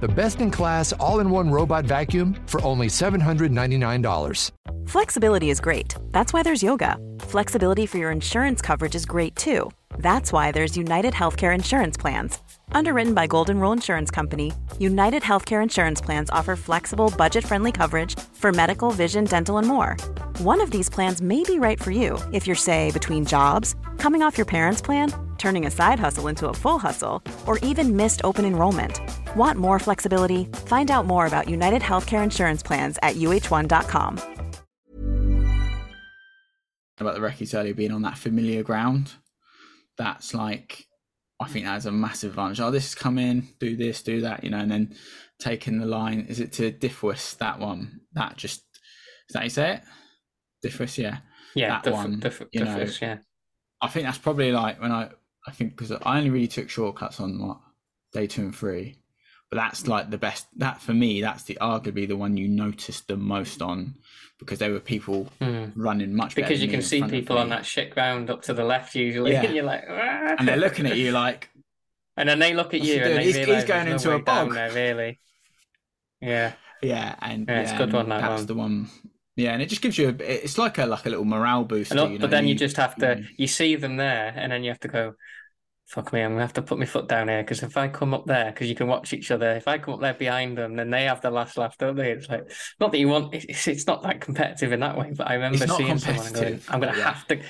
the best in class all in one robot vacuum for only $799. Flexibility is great. That's why there's yoga. Flexibility for your insurance coverage is great too. That's why there's United Healthcare Insurance Plans. Underwritten by Golden Rule Insurance Company, United Healthcare Insurance Plans offer flexible, budget friendly coverage for medical, vision, dental, and more. One of these plans may be right for you if you're, say, between jobs, coming off your parents' plan, turning a side hustle into a full hustle, or even missed open enrollment. Want more flexibility? Find out more about United Healthcare Insurance Plans at uh1.com. about the recce's earlier being on that familiar ground. That's like, I think that's a massive advantage. Oh, this is come in, do this, do that, you know, and then taking the line. Is it to Diffwys? That one. That just is that how you say it? Diffwys, yeah. Yeah, That the, one, the, the, you know, first, yeah. I think that's probably like when I, I think because I only really took shortcuts on what day two and three, but that's like the best. That for me, that's the arguably the one you noticed the most on because there were people running much better. Because you can see people on that shit ground up to the left usually, Yeah. and you're like, "Ah." and they're looking at you like, and then they look at you and they He's- he's going into no a bog. there, really. Yeah, yeah, and Yeah, it's good one, that that's one. the one. Yeah, and it just gives you a. It's like a like a little morale booster. you know, but then you, just have to. you- You see them there, and then you have to go. Fuck me, I'm gonna have to put my foot down here because if I come up there, because you can watch each other. If I come up there behind them, then they have the last laugh, don't they? It's like not that you want. It's, it's not that competitive in that way, but I remember seeing someone and going, competitive, "I'm gonna yeah. have to,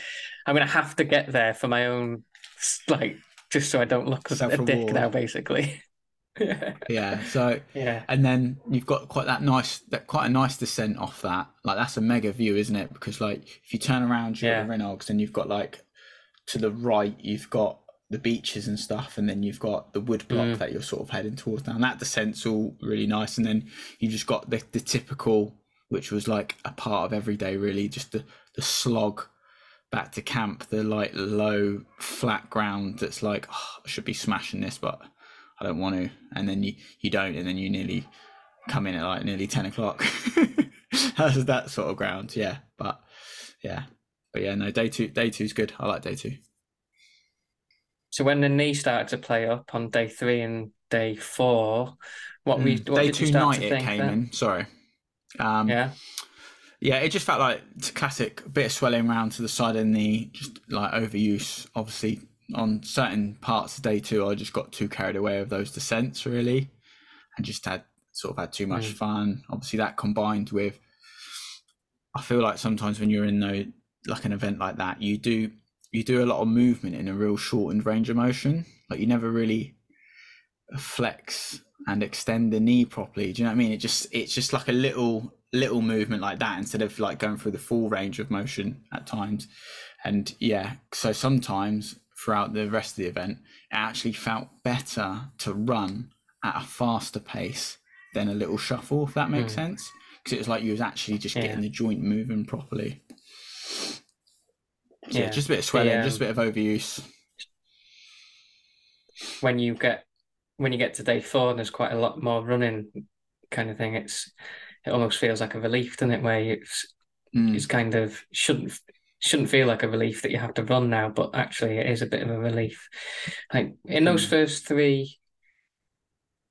I'm gonna have to get there for my own, like, just so I don't look a dick now, basically." yeah. So yeah, and then you've got quite that nice, that quite a nice descent off that. Like that's a mega view, isn't it? Because like if you turn around, you're Yeah. at Reynolds, and you've got like to the right, you've got the beaches and stuff, and then you've got the wood block Mm. that you're sort of heading towards. Down that descent's all really nice, and then you just got the the typical, which was like a part of every day, really, just the the slog back to camp, the like low flat ground that's like oh, I should be smashing this, but I don't want to, and then you you don't, and then you nearly come in at like nearly ten o'clock. That's that sort of ground, yeah. But yeah, but yeah, no, day two, day two's good. I like day two. So when the knee started to play up on day three and day four, what we Mm, what day two night it came then? in. Sorry. Um, Yeah, Yeah, it just felt like a classic bit of swelling around to the side of the knee, just like overuse. Obviously, on certain parts of day two, I just got too carried away with those descents really, and just had sort of had too much Mm. fun. Obviously, that combined with, I feel like sometimes when you're in though like an event like that, you do you do a lot of movement in a real shortened range of motion. Like you never really flex and extend the knee properly. Do you know what I mean? It just it's just like a little little movement like that instead of like going through the full range of motion at times. And yeah, so sometimes throughout the rest of the event, it actually felt better to run at a faster pace than a little shuffle, if that makes sense. Because it was like you was actually just Yeah. getting the joint moving properly. So yeah, just a bit of swelling, The, just a bit of overuse. when you get when you get to day four, and there's quite a lot more running, kind of thing. It's it almost feels like a relief, doesn't it? Where it's Mm. it's kind of shouldn't shouldn't feel like a relief that you have to run now, but actually it is a bit of a relief. Like in those Mm. first three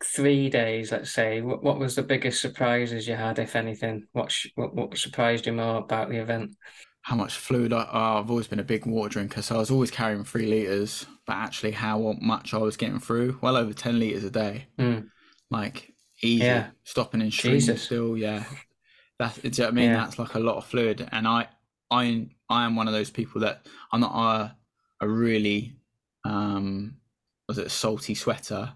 three days, let's say, what, what was the biggest surprises you had, if anything? What, sh- what what surprised you more about the event? how much fluid I, oh, I've always been a big water drinker, so I was always carrying three liters. But actually, how much I was getting through, well over ten liters a day, Mm. like easy, Yeah. stopping in streams Jesus. still. Yeah, that's do you know what I mean. Yeah. That's like a lot of fluid, and I, I, I am one of those people that I'm not a, a really, um, was it a salty sweater,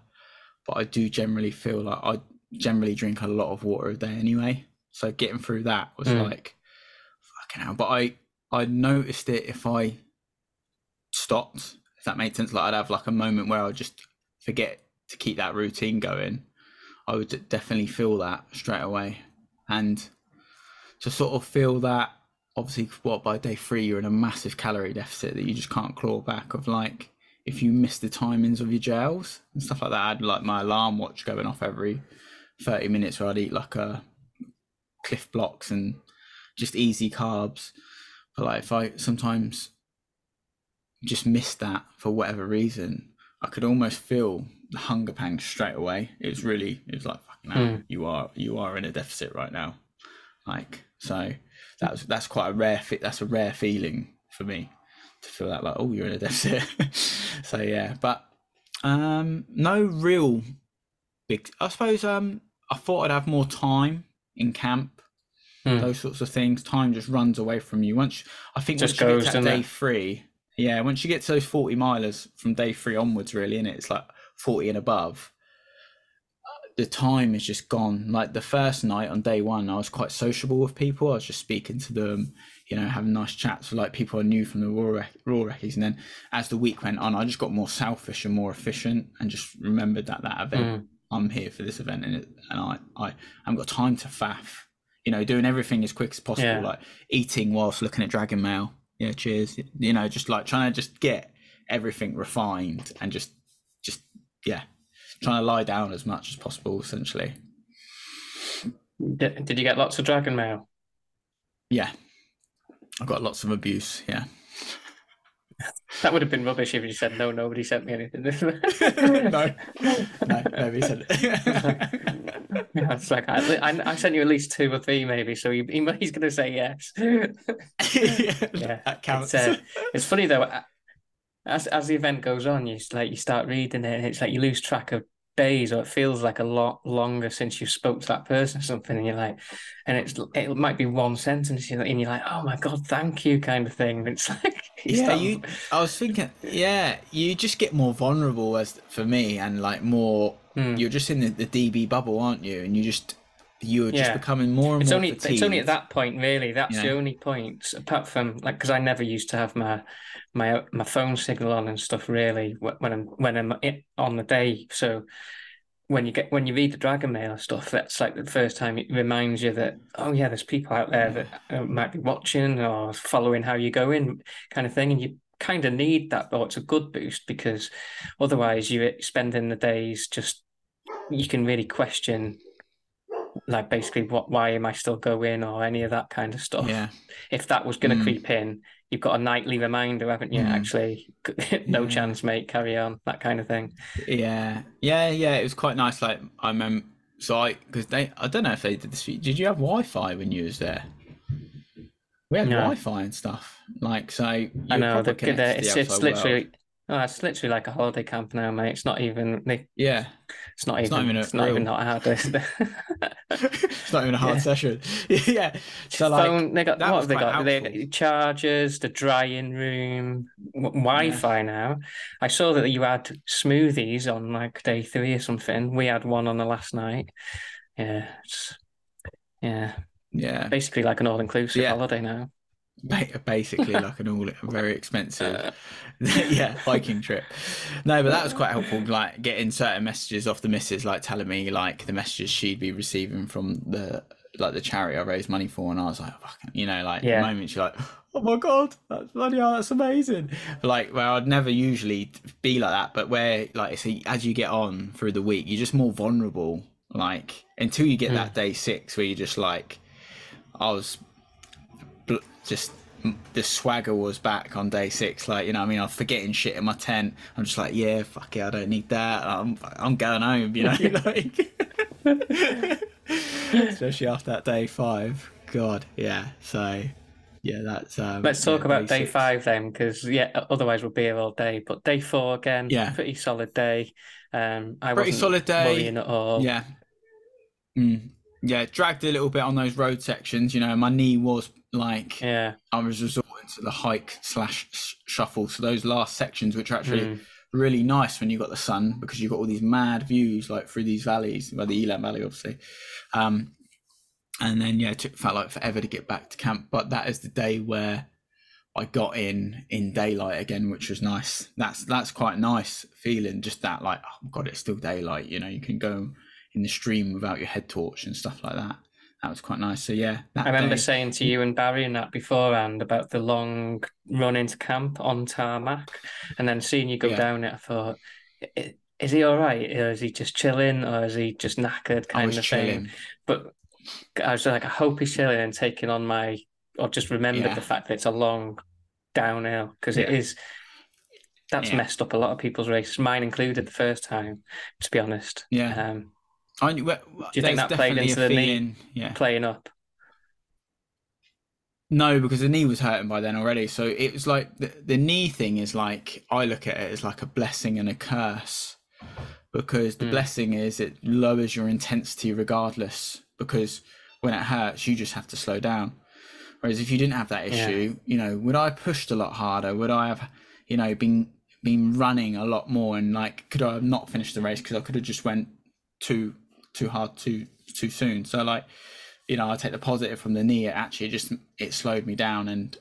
but I do generally feel like I generally drink a lot of water a day anyway. So getting through that was Mm. like fucking hell. But I I noticed it if I stopped, if that made sense. Like I'd have like a moment where I'd just forget to keep that routine going. I would definitely feel that straight away. And to sort of feel that obviously what by day three you're in a massive calorie deficit that you just can't claw back of like if you miss the timings of your gels and stuff like that, I had like my alarm watch going off every 30 minutes where I'd eat like a Clif Bloks and just easy carbs. But like if I sometimes just missed that for whatever reason, I could almost feel the hunger pang straight away. It was really it was like fucking hell, Mm. you are you are in a deficit right now. Like so that was that's quite a rare fit that's a rare feeling for me to feel that like oh you're in a deficit. so yeah, but um no real big I suppose um I thought I'd have more time in camp Hmm. those sorts of things. Time just runs away from you. Once I think Just once you goes, get to day it? three, yeah, once you get to those forty milers from day three onwards, really, and it? it's like forty and above, the time is just gone. Like the first night on day one, I was quite sociable with people. I was just speaking to them, you know, having nice chats with like people I knew from the raw raw recce's. And then as the week went on, I just got more selfish and more efficient, and just remembered that that event, mm. I'm here for this event, and it, and I I haven't got time to faff. You know, doing everything as quick as possible, Yeah. like eating whilst looking at Dragon Mail. Yeah, cheers. You know, just like trying to just get everything refined and just just yeah, trying to lie down as much as possible, essentially. Did, did you get lots of dragon mail? Yeah, I got lots of abuse. Yeah. That would have been rubbish if you said no. Nobody sent me anything. no, no, nobody said it. Yeah, it's like I, I, I sent you at least two or three, maybe. So he, he- he's going to say yes. yeah, Yeah, that counts. It's, uh, it's funny though. As as the event goes on, you like you start reading it, and it's like you lose track of days, or it feels like a lot longer since you spoke to that person or something, and you're like, and it's it might be one sentence, and you're like, oh my god, thank you, kind of thing. It's like yeah, you. I was thinking, yeah, you just get more vulnerable as for me, and like more. Hmm. You're just in the, the DB bubble, aren't you? And you just you're just Yeah. becoming more and it's more. only it's only at that point really that's the only point apart from like because I never used to have my my my phone signal on and stuff really when I'm when I'm on the day. So when you get when you read the dragon mail stuff that's like the first time it reminds you that oh yeah there's people out there that uh, might be watching or following how you're going, kind of thing. And you kind of need that but it's a good boost because otherwise you're spending the days just you can really question like basically what why am I still going or any of that kind of stuff. Yeah, If that was going to Mm. creep in, you've got a nightly reminder, haven't you? Mm. Actually, no Yeah. chance, mate. Carry on, that kind of thing. yeah, yeah, yeah. It was quite nice. Like I remember, so I because they, I don't know if they did this. for you. Did you have Wi-Fi when you was there? We had No. Wi-Fi and stuff. Like so, I know the, the, it's it's literally. world. Oh, it's literally like a holiday camp now, mate. It's not even. They, Yeah, it's not It's even. not even a It's not even not hard. It's not even a hard Yeah. session. yeah, so like phone. They got what have they got? They got chargers, the drying room, Wi-Fi now. I saw that you had smoothies on like day three or something. We had one on the last night. Yeah, it's, yeah, yeah, basically like an all-inclusive Yeah. holiday now. basically like an all very expensive yeah hiking trip no but that was quite helpful like getting certain messages off the missus like telling me like the messages she'd be receiving from the like the charity I raised money for, and I was like, fucking, you know, like Yeah. the moments you're like, oh my god, that's bloody hell, that's amazing. But like where I'd never usually be like that, but where like so as you get on through the week, you're just more vulnerable. Like until you get Hmm. that day six where you're just like, I was bl- just the swagger was back on day six. Like you know, I mean, I'm forgetting shit in my tent. I'm just like, yeah, fuck it, I don't need that. I'm I'm going home. You know, like especially after that day five. God, yeah. So yeah, that's. Um, Let's talk yeah, about day six. five then, because yeah, otherwise we'll be here all day. But day four again, Yeah. pretty solid day. Um, I Pretty wasn't solid day. worrying at all. Yeah. Mm. Yeah, dragged a little bit on those road sections. You know, my knee was like yeah, I was resorting to the hike slash sh- shuffle. So those last sections, which are actually Mm. really nice when you got the sun, because you've got all these mad views like through these valleys, well, the Elan Valley, obviously. Um, and then yeah, it took, felt like forever to get back to camp. But that is the day where I got in in daylight again, which was nice. That's that's quite nice feeling. Just that like, oh god, it's still daylight. You know, you can go in the stream without your head torch and stuff like that. That was quite nice. So yeah, I remember day- saying to you and Barry and that beforehand about the long run into camp on tarmac, and then seeing you go Yeah. down it, I thought, "I- is he all right, or is he just chilling, or is he just knackered, kind of thing? But I was like, I hope he's chilling and taking on my, or just remembered Yeah. the fact that it's a long downhill because it Yeah. is. That's Yeah. messed up a lot of people's races, mine included. The first time, to be honest. Yeah. Um, I, knew- well, you think that played into the knee? Yeah. playing up. No, because the knee was hurting by then already. So it was like the, the knee thing is like I look at it as like a blessing and a curse. Because the Mm. blessing is it lowers your intensity regardless. Because when it hurts, you just have to slow down. Whereas if you didn't have that Yeah. issue, you know, would I have pushed a lot harder? Would I have, you know, been been running a lot more? And like, could I have not finished the race because I could have just went too too hard too too soon? So like, you know, I take the positive from the knee. It actually just it slowed me down, and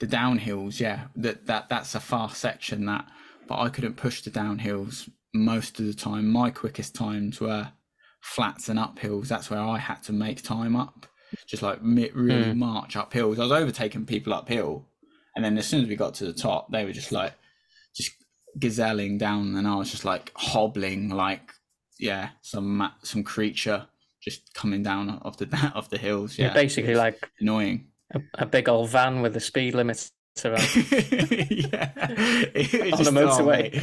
the downhills, yeah, that that that's a fast section that, but I couldn't push the downhills most of the time. My quickest times were flats and uphills. That's where I had to make time up, just like really Hmm. march up hills. I was overtaking people uphill, and then as soon as we got to the top, they were just like just gazelling down, and I was just like hobbling like yeah, some some creature just coming down off the off the hills. You're Yeah, basically like annoying. a, a big old van with a speed limit. yeah, It on the oh, motorway.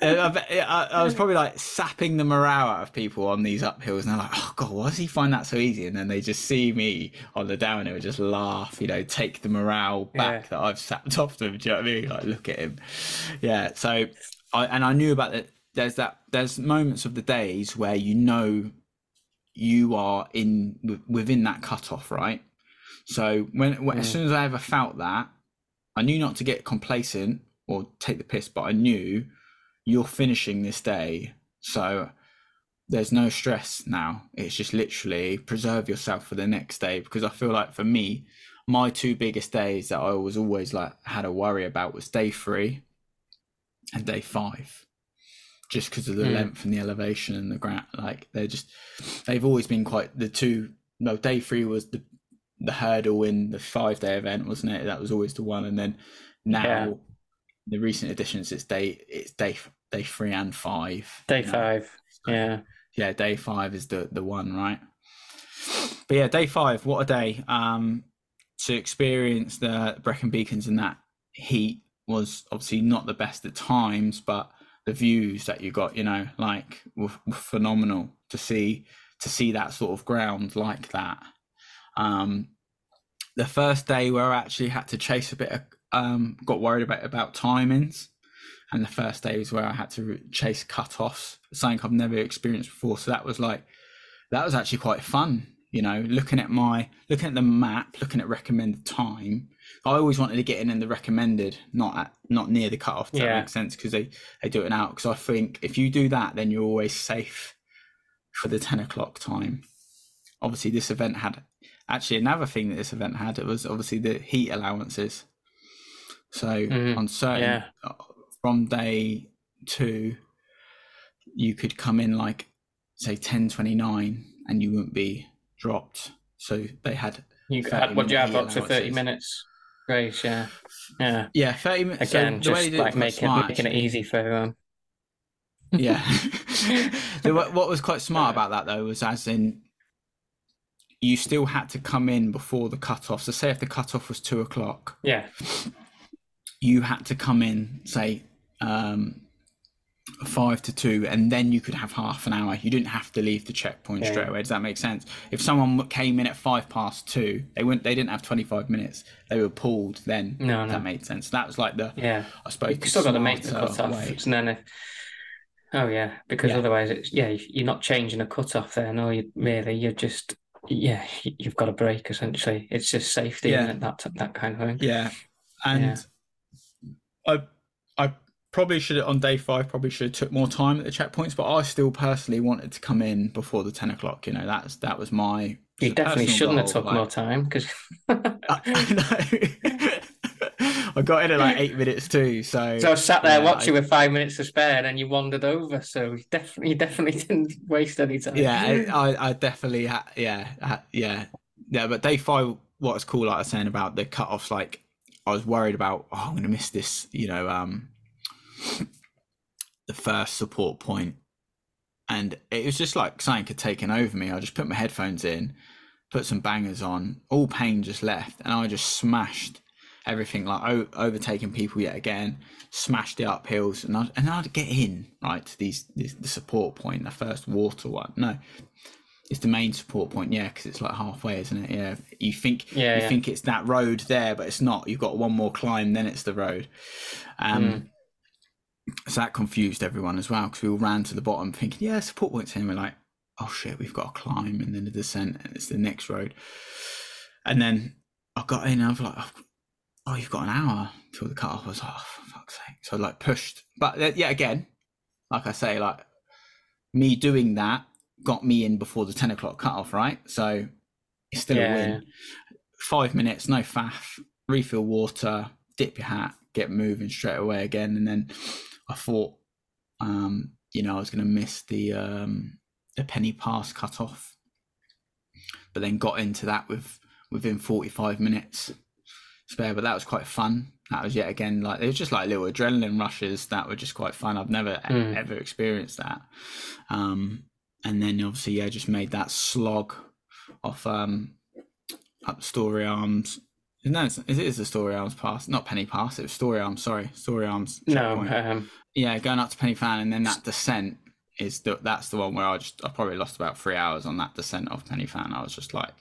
Uh, I, I, I was probably like sapping the morale out of people on these uphills, and they're like, "Oh God, why does he find that so easy?" And then they just see me on the downhill, and just laugh, you know, take the morale back Yeah. that I've sapped off them. Do you know what I mean? Like, look at him. Yeah. So, I and I knew about that. There's that. There's moments of the days where you know you are in wi- within that cutoff, right? So when, when as Mm. soon as I ever felt that, I knew not to get complacent or take the piss, but I knew you're finishing this day, so there's no stress now. It's just literally preserve yourself for the next day because I feel like for me, my two biggest days that I was always like had a worry about was day three and day five. Just because of the Mm. length and the elevation and the ground, like they're just, they've always been quite the two. No, day three was the the hurdle in the five day event, wasn't it? That was always the one, and then now Yeah. the recent additions, it's day it's day day three and five. Day five. Yeah. Yeah, day five is the the one, right? But yeah, day five, what a day. Um to experience the Brecon Beacons in that heat was obviously not the best at times, but the views that you got, you know, like were, were phenomenal to see to see that sort of ground like that. Um the first day where I actually had to chase a bit of um got worried about about timings and the first day was where I had to chase cut-offs, something I've never experienced before. So that was like, that was actually quite fun. You know, looking at my, looking at the map, looking at recommended time. I always wanted to get in in the recommended, not at, not near the cutoff. Does Does that Yeah. make sense? Because they they do it out. Because I think if you do that, then you're always safe for the ten o'clock time. Obviously, this event had actually another thing that this event had. It was obviously the heat allowances. So Mhm. on certain Yeah. from day two, you could come in like say ten twenty nine, and you wouldn't be dropped so they had. You had what do you have up to thirty minutes? Yeah, yeah, yeah. Thirty minutes again, so just like making smart, making it easy for everyone. yeah. what was quite smart about that though was as in you still had to come in before the cutoff. So say if the cutoff was two o'clock. Yeah. You had to come in, say, um, five to two, and then you could have half an hour. You didn't have to leave the checkpoint yeah. straight away. Does that make sense? If someone came in at five past two, they wouldn't. They didn't have twenty five minutes. They were pulled. Then no, no. that made sense. That was like the yeah. I suppose you still got to make the cut off. It's no, Oh yeah, because yeah. otherwise it's yeah you're not changing a cut off there. No, you really you're just yeah you've got a break essentially. It's just safety yeah. and that that kind of thing. Yeah, and yeah. I probably should on day five probably should have took more time at the checkpoints, but I still personally wanted to come in before the ten o'clock. You know that's that was my. You definitely shouldn't goal, have took like, more time because. I got in at like eight minutes too. So so I sat there yeah, watching I, with five minutes to spare, and then you wandered over. So you definitely, you definitely didn't waste any time. Yeah, I, I definitely, had, yeah, yeah, yeah. But day five, what's cool, like I was saying about the cut-offs, like I was worried about, oh, I'm going to miss this, you know, um, the first support point, and it was just like something had taken over me. I just put my headphones in, put some bangers on, all pain just left, and I just smashed everything like o- overtaking people yet again, smashed the uphills, and I'd, and I'd get in right to these, these the support point, the first water one. No, it's the main support point, yeah, because it's like halfway, isn't it? Yeah, you think yeah, you yeah. think it's that road there, but it's not. You've got one more climb, then it's the road. Um, mm. So that confused everyone as well because we all ran to the bottom thinking, yeah, support points here. And we're like, oh shit, we've got a climb and then a descent, and it's the next road. And then I got in, and I was like, oh, you've got an hour till the cut off. I was like, oh, fuck's sake. So I like pushed. But uh, yeah, again, like I say, like me doing that got me in before the 10 o'clock cut off, right? So it's still yeah. a win. Five minutes, no faff, refill water, dip your hat, get moving straight away again. And then I thought, um, you know, I was going to miss the um, the Pen-y-Pass cut off, but then got into that with within 45 minutes spare, but that was quite fun. That was yet again like it was just like little adrenaline rushes that were just quite fun. I've never mm. ever experienced that. Um, and then obviously yeah, just made that slog off um, up Storey Arms. No, it is the Storey Arms pass, not Pen-y-Pass. It was Storey Arms. Sorry, Storey Arms. No, um... yeah, going up to Pen y Fan, and then that descent is the that's the one where I just I probably lost about three hours on that descent off Pen y Fan. I was just like,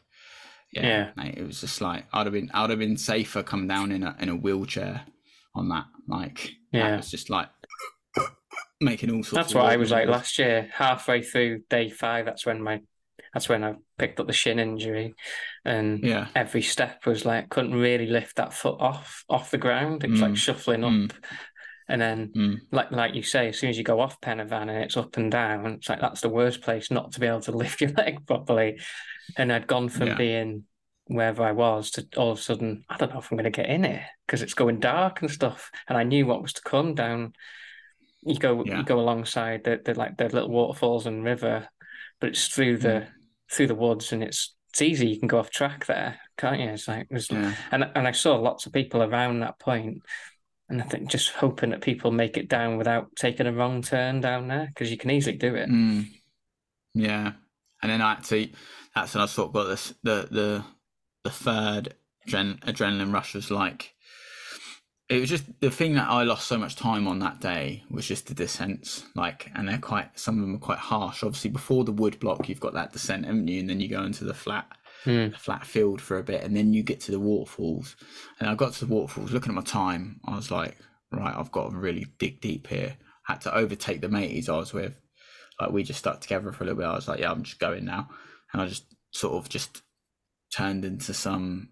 yeah, yeah. Mate, it was just like I'd have been I'd have been safer come down in a in a wheelchair on that. Like yeah, it's just like making all sorts. That's what I was like last year. Halfway through day five, that's when my that's when I picked up the shin injury, and yeah, every step was like couldn't really lift that foot off off the ground. It was mm. like shuffling up. Mm. And then, mm. like like you say, as soon as you go off Pen y Fan and it's up and down, it's like that's the worst place not to be able to lift your leg properly and I'd gone from yeah. being wherever I was to all of a sudden, I don't know if I'm going to get in it because it's going dark and stuff. And I knew what was to come down. You go, yeah. you go alongside the, the like the little waterfalls and river, but it's through the mm. through the woods and it's it's easy. You can go off track there, can't you? It's like, it was, yeah. and and I saw lots of people around that point, and I think just hoping that people make it down without taking a wrong turn down there because you can easily do it. Mm. Yeah, and then I actually that's when I sort of got this the the the third adren- adrenaline rush was like it was just the thing that I lost so much time on that day was just the descents, like, and they're quite some of them are quite harsh. Obviously, before the wood block, you've got that descent, haven't you? And then you go into the flat, mm. the flat field for a bit, and then you get to the waterfalls. And I got to the waterfalls, looking at my time, I was like, right, I've got to really dig deep here. had to overtake the mateys I was with. Like we just stuck together for a little bit. I was like, yeah, I'm just going now and I just sort of just turned into some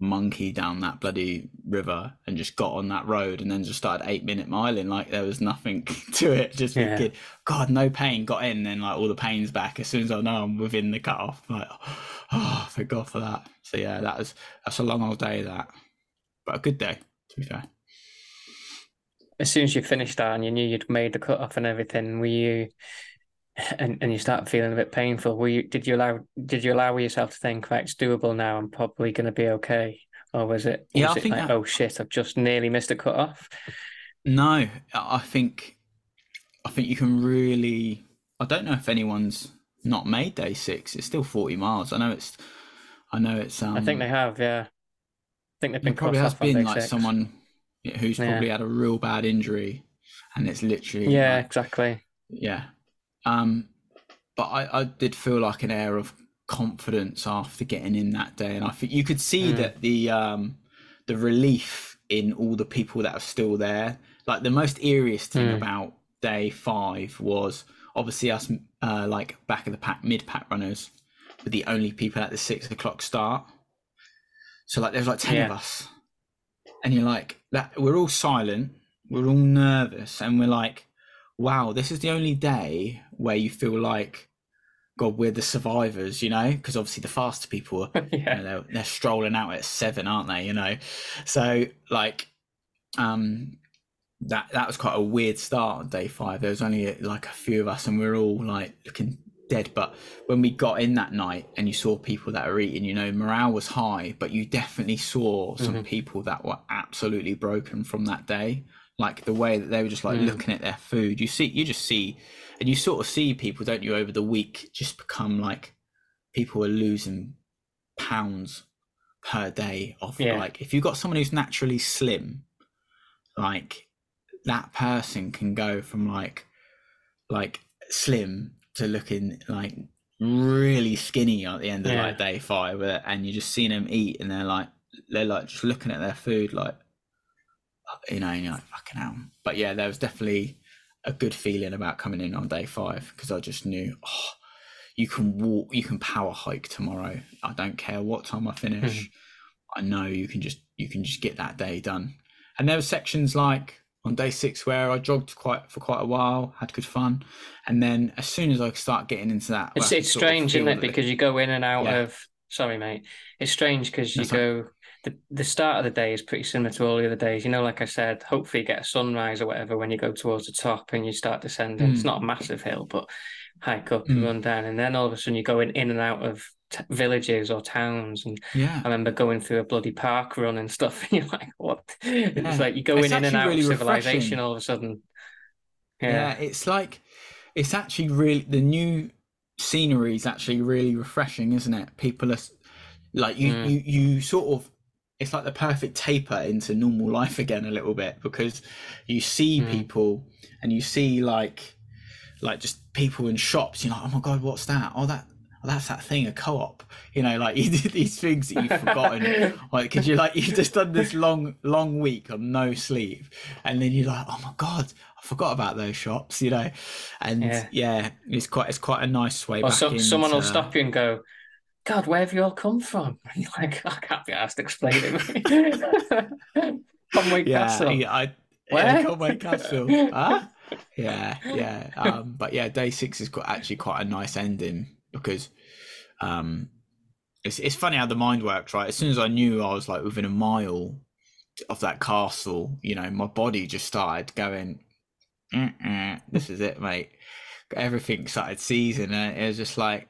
monkey down that bloody river and just got on that road and then just started eight minute miling like there was nothing to it. Just yeah. thinking god no pain got in and like all the pain's back. As soon as i know i'm within the cutoff like oh thank god for that. So yeah that was that's a long old day that. But a good day to be fair. As soon as you finished that and you knew you'd made the cut off and everything were you and and you start feeling a bit painful. Were you did you allow did you allow yourself to think right, it's doable now? I'm probably going to be okay, or was it? Yeah, was I it think like, that- oh shit, I've just nearly missed a cut off. No, I think I think you can really. I don't know if anyone's not made day six. It's still forty miles. I know it's. I know it's. Um, I think they have, yeah. I think they've been probably has off been like six. someone who's Yeah. probably had a real bad injury, and it's literally Yeah, like, exactly. yeah. Um, but I, I did feel like an air of confidence after getting in that day, and I think you could see Mm. that the um, the relief in all the people that are still there. Like the most eeriest thing Mm. about day five was obviously us, uh, like back of the pack, mid pack runners, were the only people at the six o'clock start. So like there's like ten of us, and you're like that. We're all silent. We're all nervous, and we're like, "Wow, this is the only day where you feel like, God, we're the survivors." You know, because obviously the faster people are, you know, they're, they're strolling out at seven, aren't they? You know, so like, um, that that was quite a weird start on day five. There was only like a few of us, and we are all like looking dead. But when we got in that night, and you saw people that were eating, you know, morale was high, but you definitely saw some people that were absolutely broken from that day. Like the way that they were just like Mm. looking at their food. You see, you just see, and you sort of see people, don't you, over the week, just become like people are losing pounds per day of Yeah. like if you've got someone who's naturally slim like that person can go from like like slim to looking like really skinny at the end of Yeah. like day five uh, and you're just seeing them eat and they're like they're like just looking at their food like you know and you're like fucking hell but yeah there was definitely a good feeling about coming in on day five because i just knew oh you can walk you can power hike tomorrow i don't care what time i finish mm-hmm. i know you can just you can just get that day done and there were sections like on day six where i jogged quite for quite a while had good fun and then as soon as i start getting into that It's it's strange, isn't it? Because you go in and out Yeah. of. Sorry, mate. It's strange because you That's go. The, the start of the day is pretty similar to all the other days. You know, like I said, hopefully you get a sunrise or whatever when you go towards the top and you start descending. It's Mm. not a massive hill, but hike up and Mm. run down. And then all of a sudden you're going in and out of t- villages or towns. And yeah I remember going through a bloody park run and stuff. And you're like, what? Yeah. It's like you're going It's in and out really of civilization refreshing. all of a sudden. yeah. Yeah. it's like it's actually really the new scenery is actually really refreshing isn't it people are like you Mm. you you sort of it's like the perfect taper into normal life again a little bit because you see Mm. people and you see like like just people in shops you're like oh my god what's that oh that oh, that's that thing a co-op you know like you did these things that you've forgotten like because you're like you've just done this long long week of no sleep and then you're like oh my god i forgot about those shops you know and yeah, Yeah. it's quite it's quite a nice way Or so, someone will stop you and go, God, where have you all come from? And you're like, I can't be asked to explain it. Conwy yeah, Castle. yeah, I, Where? yeah, Conwy Castle. huh? Yeah, yeah. Um, but yeah, day six is quite, actually quite a nice ending because um, it's it's funny how the mind works, right? As soon as I knew I was like within a mile of that castle, you know, my body just started going. This is it, mate. Everything started seizing, and it was just like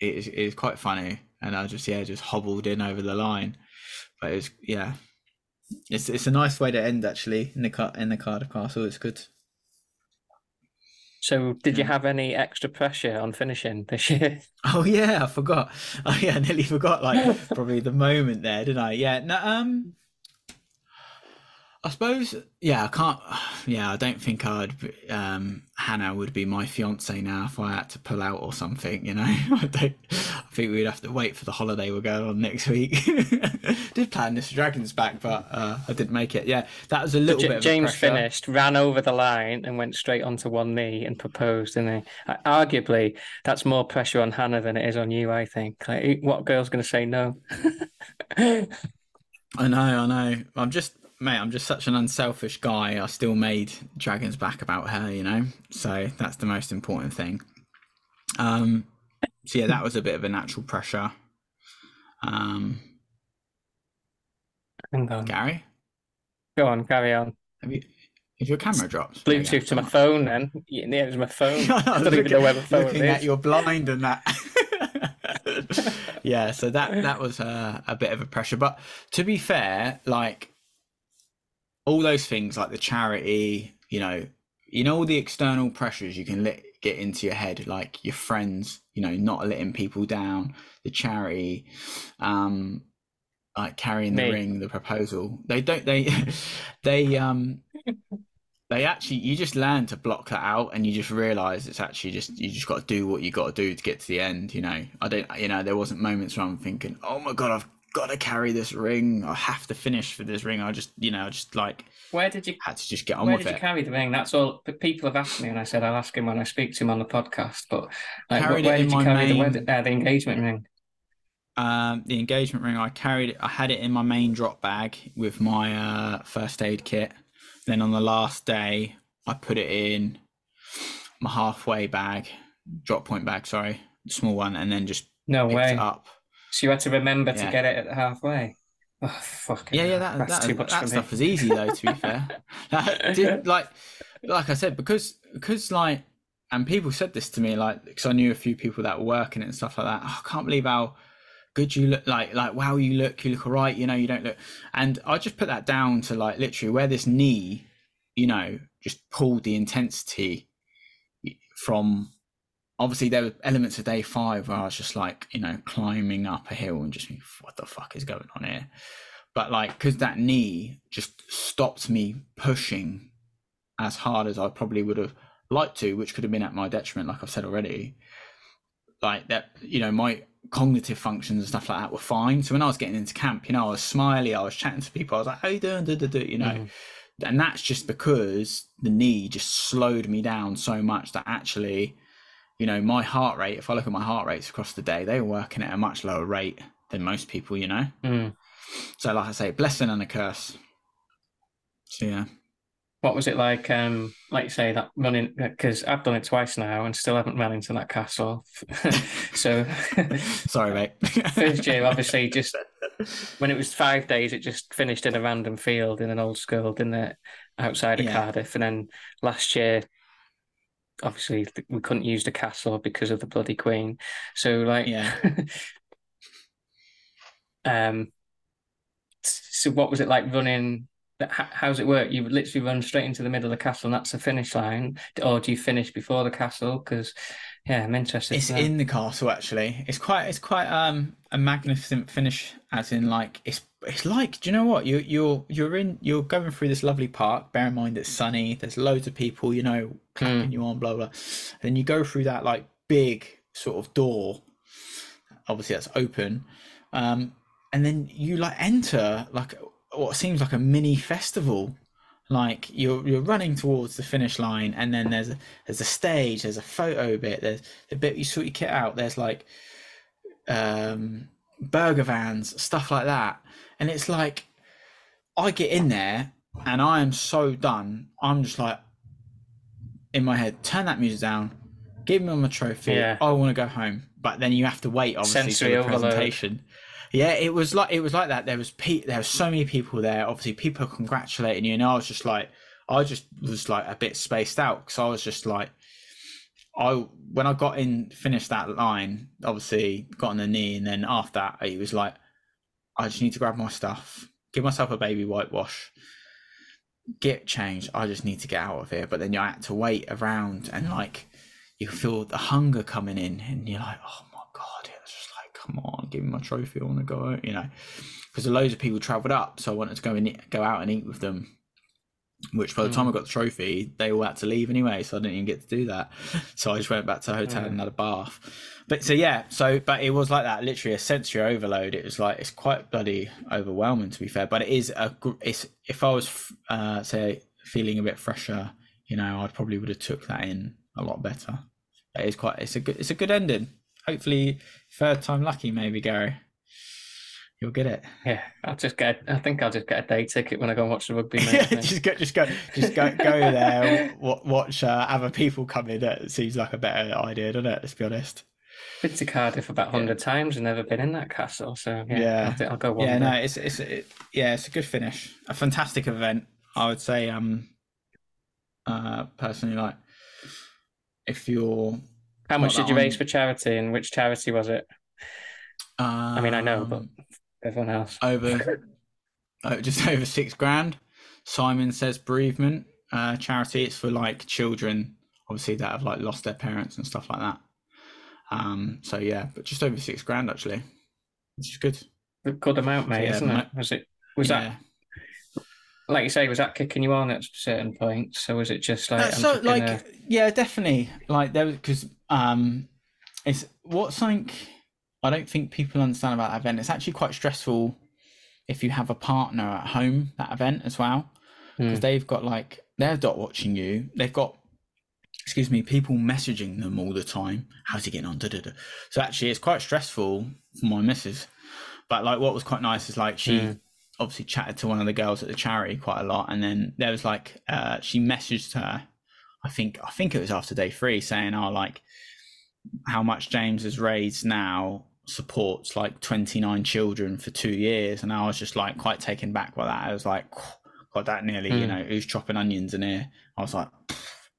it is, it was quite funny. And I just yeah, just hobbled in over the line. But it's yeah, it's it's a nice way to end actually in the car in the Cardiff Castle. It's good. So, did you have any extra pressure on finishing this year? Oh yeah, I forgot. Oh yeah, I nearly forgot. Like probably the moment there, didn't I? Yeah. No. Um. I suppose. Yeah. I can't. Yeah. I don't think I'd. Um. Hannah would be my fiance now if I had to pull out or something. You know. I don't. I think we'd have to wait for the holiday we're going on next week. Did plan this Dragons back, but uh, I didn't make it. Yeah. That was a little J- bit. Of a James finished, ran over the line, and went straight onto one knee and proposed. And I arguably, that's more pressure on Hannah than it is on you. I think. Like, what girl's going to say no? I know, I know. I'm just, mate, I'm just such an unselfish guy. I still made Dragon's back about her, you know? So that's the most important thing. Um, so yeah, that was a bit of a natural pressure. Um, Hang on. Gary, Go on, carry on. have you, If your camera drops, Bluetooth to my phone. Then yeah, it was my phone. I don't even know where my phone looking is. at your blind and that. yeah, so that that was uh, a bit of a pressure. But to be fair, like all those things, like the charity, you know, you know, all the external pressures you can let get into your head, like your friends, you know, not letting people down, the charity, um, like carrying the Me. ring, the proposal. They don't. They they um they actually you just learn to block that out and you just realize it's actually just you just got to do what you got to do to get to the end you know i don't you know there wasn't moments where i'm thinking oh my god i've got to carry this ring i have to finish for this ring i just you know just like Where did you had to just get on with it? Where with did you carry the ring? That's all. People have asked me, and I said I'll ask him when I speak to him on the podcast. But like, where did you carry the, main- wedding, uh, the engagement ring? um the engagement ring i carried i had it in my main drop bag with my uh first aid kit then on the last day i put it in my halfway bag drop point bag sorry small one and then just No way. it up So you had to remember to get it at halfway. Oh fuck. Yeah, yeah, that that's that, too much that stuff me. was easy though. To be fair, did- like like I said, because because like, and people said this to me, like because I knew a few people that were working it and stuff like that. Oh, I can't believe how good you look. Like like wow, you look, you look alright. You know, you don't look. And I just put that down to like literally where this knee, you know, just pulled the intensity from. Obviously, there were elements of day five where I was just like, you know, climbing up a hill and just, what the fuck is going on here? but like because that knee just stopped me pushing as hard as I probably would have liked to, which could have been at my detriment, like I've said already. Like that, you know, my cognitive functions and stuff like that were fine. So when I was getting into camp, you know, I was smiley, I was chatting to people, I was like, "How you doing?" Do, do, do, You know, mm-hmm. and that's just because the knee just slowed me down so much that actually, you know, my heart rate. If I look at my heart rates across the day, they were working at a much lower rate than most people. You know. Mm. So, like I say, blessing and a curse. So yeah, What was it like? Um, like you say that running because I've done it twice now and still haven't run into that castle. so sorry, mate. first year, obviously, just when it was five days, it just finished in a random field in an old school, didn't it? Outside of Yeah. Cardiff, and then last year, obviously, we couldn't use the castle because of the bloody Queen. So, like, Yeah. um, so what was it like running? How's it work? You literally run straight into the middle of the castle, and that's the finish line, or do you finish before the castle? Because, yeah, I'm interested. it's in the castle actually. It's quite, it's quite um a magnificent finish. As in, like it's, it's like, do you know what? You, you're, you're in, you're going through this lovely park. Bear in mind it's sunny. There's loads of people, you know, clapping you on, blah blah. Then you go through that like big sort of door. Obviously, that's open. Um, and then you like enter like what seems like a mini festival like you're you're running towards the finish line and then there's a there's a stage there's a photo bit there's the bit you sort your kit out there's like um burger vans stuff like that and it's like i get in there and i am so done i'm just like in my head turn that music down give me my trophy Yeah. i want to go home but then you have to wait obviously Sensory for the overload. presentation yeah, it was like it was like that. There was pe- there were so many people there. Obviously, people congratulating you, and I was just like, I just was like a bit spaced out because I was just like, I when I got in, finished that line, obviously got on the knee, and then after that, it was like, I just need to grab my stuff, give myself a baby whitewash, get changed. I just need to get out of here. But then you had to wait around, and like you feel the hunger coming in, and you're like, oh my god, come on, give me my trophy. I want to go, out," you know, because loads of people travelled up, so I wanted to go and go out and eat with them. Which by the time I got the trophy, they all had to leave anyway, so I didn't even get to do that. So I just went back to the hotel and had a bath. But so yeah, so but it was like that, literally a sensory overload. It was like it's quite bloody overwhelming to be fair, but it is a. It's if I was uh, say feeling a bit fresher, you know, I probably would have took that in a lot better. It is quite. It's a good. It's a good ending. Hopefully, third time lucky, maybe Gary. You'll get it. Yeah, I'll just get. I think I'll just get a day ticket when I go and watch the rugby. Mate, just go, just go, just go, go there. wa- Watch uh, other people come in. That seems like a better idea, doesn't it? Let's be honest. been to Cardiff about hundred times and never been in that castle. So yeah, Yeah. I'll, I'll go one. yeah, day. no, it's it's it, yeah, it's a good finish. A fantastic event, I would say. Um, Uh, personally, like if you're How much did you raise for charity, and which charity was it? I mean, I know, but um, everyone else. over oh, just over six grand. Simon says bereavement uh, charity. It's for like children, obviously that have like lost their parents and stuff like that. Um, so yeah, but just over six grand actually, which is good. Good amount, mate, yeah, isn't mo- it? Was it? Was yeah. that like you say? Was that kicking you on at certain points? So was it just like? So like yeah, definitely like there was because um, it's what's something I don't think people understand about that event. It's actually quite stressful if you have a partner at home that event as well because Hmm. they've got like they're dot watching you. They've got excuse me people messaging them all the time. How's he getting on? Da, da, da. So actually, it's quite stressful for my missus. But like, what was quite nice is like she Mm. Obviously chatted to one of the girls at the charity quite a lot, and then there was like uh, she messaged her. I think I think it was after day three, saying, "Oh, like how much James has raised now supports like 29 children for two years," and I was just like quite taken back by that. I was like, "God, that nearly, you Mm. know, who's chopping onions in here?" I was like,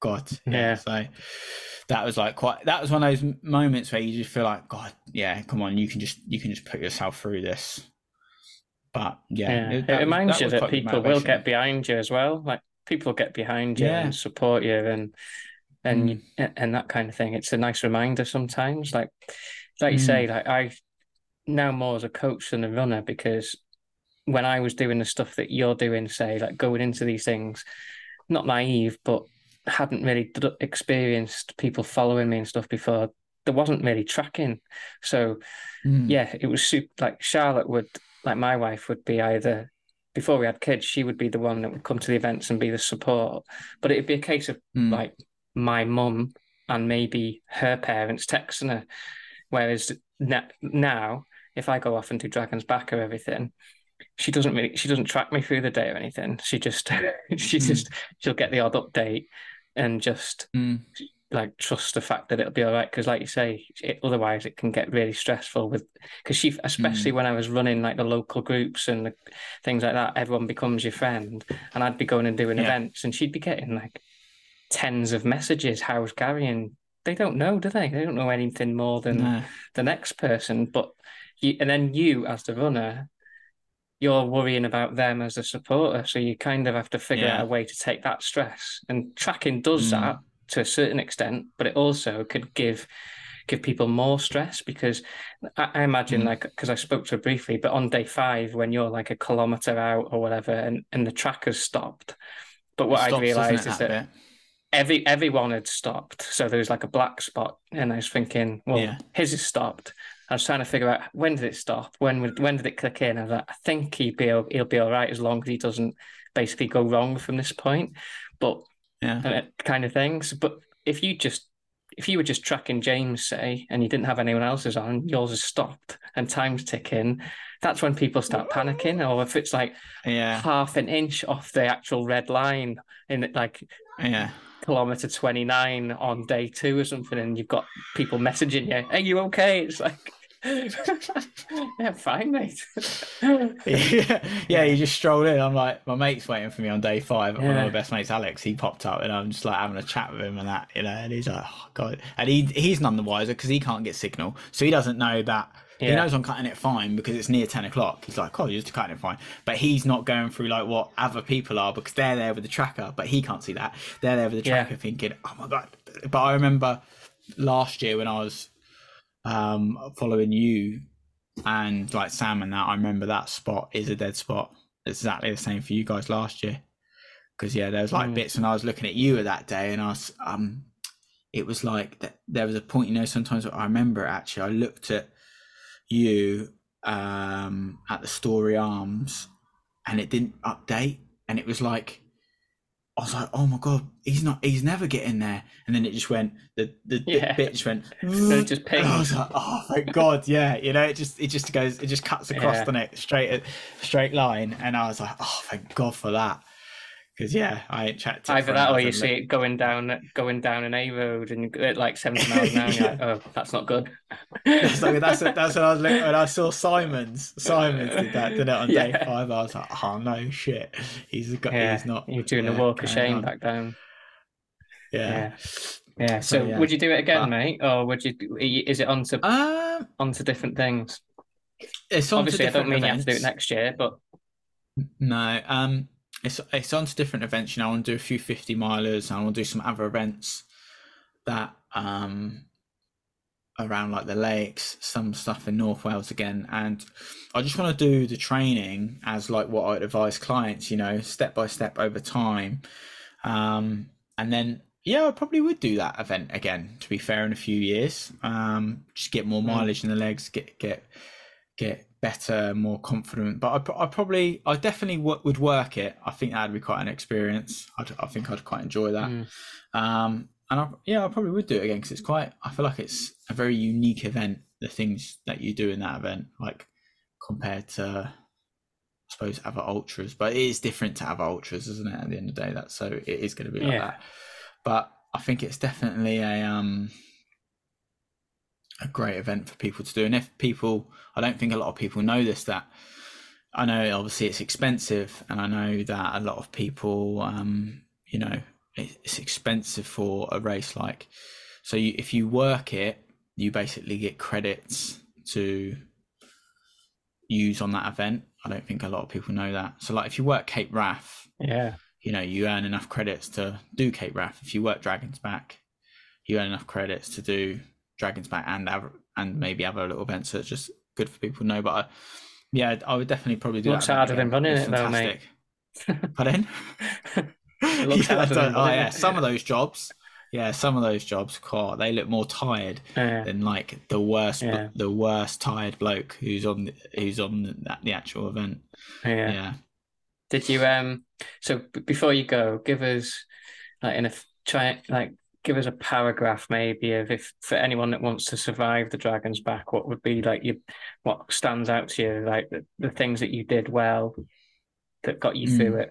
"God, yeah." Yeah. So that was like quite. That was one of those moments where you just feel like, "God, yeah, come on, you can just you can just put yourself through this." But yeah, Yeah, it- it, that was- reminds you that people will get behind you as well. Like people get behind you Yeah. and support you and and Mm. and that kind of thing. It's a nice reminder sometimes. Like like you Mm. say, like I now more as a coach than a runner because when I was doing the stuff that you're doing, say like going into these things, not naive, but hadn't really d- experienced people following me and stuff before. There wasn't really tracking, so Mm. yeah, it was super. Like Charlotte would, like my wife would be either before we had kids, she would be the one that would come to the events and be the support. But it'd be a case of Mm. like my mum and maybe her parents texting her. Whereas now, if I go off and do Dragon's Back or everything, she doesn't really she doesn't track me through the day or anything. She just she Mm. just she'll get the odd update and just Mm. Like trust the fact that it'll be all right because like you say it, otherwise it can get really stressful with because she especially when i was running like the local groups and the, things like that everyone becomes your friend and i'd be going and doing Yeah. events and she'd be getting like tens of messages how's gary and they don't know do they they don't know anything more than No. the next person but you and then you as the runner you're worrying about them as a supporter so you kind of have to figure Yeah. out a way to take that stress and tracking does Mm. that to a certain extent but it also could give give people more stress because i, I imagine Mm. like because i spoke to her briefly but on day five when you're like a kilometer out or whatever and, and the track has stopped but what i realized is that bit? every everyone had stopped. So there was like a black spot, and I was thinking, well, Yeah. his has stopped. I was trying to figure out when did it stop? When when did it click in? I was like, I think he'd be he'll be all right as long as he doesn't basically go wrong from this point. But yeah, uh, kind of things. But if you just if you were just tracking James, say, and you didn't have anyone else's on, yours has stopped and time's ticking, that's when people start panicking. Or if it's like yeah, half an inch off the actual red line in like yeah. kilometer 29 on day two or something and you've got people messaging you are you okay it's like yeah fine mate yeah, yeah, you just stroll in. I'm like, my mate's waiting for me on day five. One of my best mates, Alex, he popped up, and I'm just like having a chat with him and that, you know. And he's like, oh god, and he he's none the wiser because he can't get signal, so he doesn't know that. He knows I'm cutting it fine because it's near ten o'clock. He's like, "Oh, you're just cutting it fine," but he's not going through like what other people are because they're there with the tracker, but he can't see that. They're there with the Yeah. tracker, thinking, "Oh my god!" But I remember last year when I was um following you and like Sam and that, I remember that spot is a dead spot. It's exactly the same for you guys last year. Because yeah, there was like Mm. bits when I was looking at you at that day, and I was um, it was like th- there was a point, you know, sometimes I remember actually, I looked at you um at the Storey Arms, and it didn't update, and it was like. I was like, "Oh my god, he's not. He's never getting there." And then it just went. The the Yeah. bit just went. it just And I was like, "Oh thank God, yeah." You know, it just it just goes, it just cuts across Yeah. the neck straight straight line, and I was like, "Oh, thank God for that." Because yeah, I to either that or you see it going down going down an A road and at like 70 miles an hour you're like oh that's not good That's, like, that's that's what I was looking when I saw Simons. Simons did that, did it on day Yeah. five. I was like, "Oh no, shit, he's a guy. yeah He's not." you're doing the yeah, walk of shame on. back down yeah. Yeah. So, So, yeah. would you do it again, But- mate, or would you? Is it onto Um, onto different things? it's Obviously, I don't mean you have to do it next year, but No, um, it's it's on to different events. You know, I want to do a few fifty milers. and I want to do some other events that um around like the lakes, some stuff in North Wales again, and I just want to do the training as like what I'd advise clients. You know, step by step over time, um, and then yeah, I probably would do that event again. To be fair, in a few years, um, just get more mileage in the legs, get get get better, more confident. But I, I probably, I definitely w- would work it. I think that'd be quite an experience. I'd, I think I'd quite enjoy that. Mm. Um, and I, yeah, I probably would do it again because it's quite. I feel like it's a very unique event. The things that you do in that event, like compared to, I suppose, other ultras, but it is different to other ultras, isn't it? At the end of the day, that so it is going to be like Yeah. that. But I think it's definitely a um a great event for people to do. And if people, I don't think a lot of people know this, that I know obviously it's expensive, and I know that a lot of people, um, you know, it's expensive for a race like. So you, if you work it, you basically get credits to use on that event. I don't think a lot of people know that. So like if you work Cape Wrath, yeah, you know, you earn enough credits to do Cape Wrath. If you work Dragon's Back, you earn enough credits to do Dragon's Back and other, and maybe other little events. So it's just good for people to know. But I, yeah, I would definitely probably do Looks that. harder event than running it though, mate. Pardon? It looks yeah, harder than oh yeah, some of those jobs. Yeah, some of those jobs, God, they look more tired Yeah. than like the worst, Yeah. the worst tired bloke who's on the, who's on the, the actual event. yeah. yeah. Did you um? So b- before you go, give us like in a try like give us a paragraph maybe of if for anyone that wants to survive the dragon's back, what would be like you, what stands out to you, like the, the things that you did well that got you through Mm. it.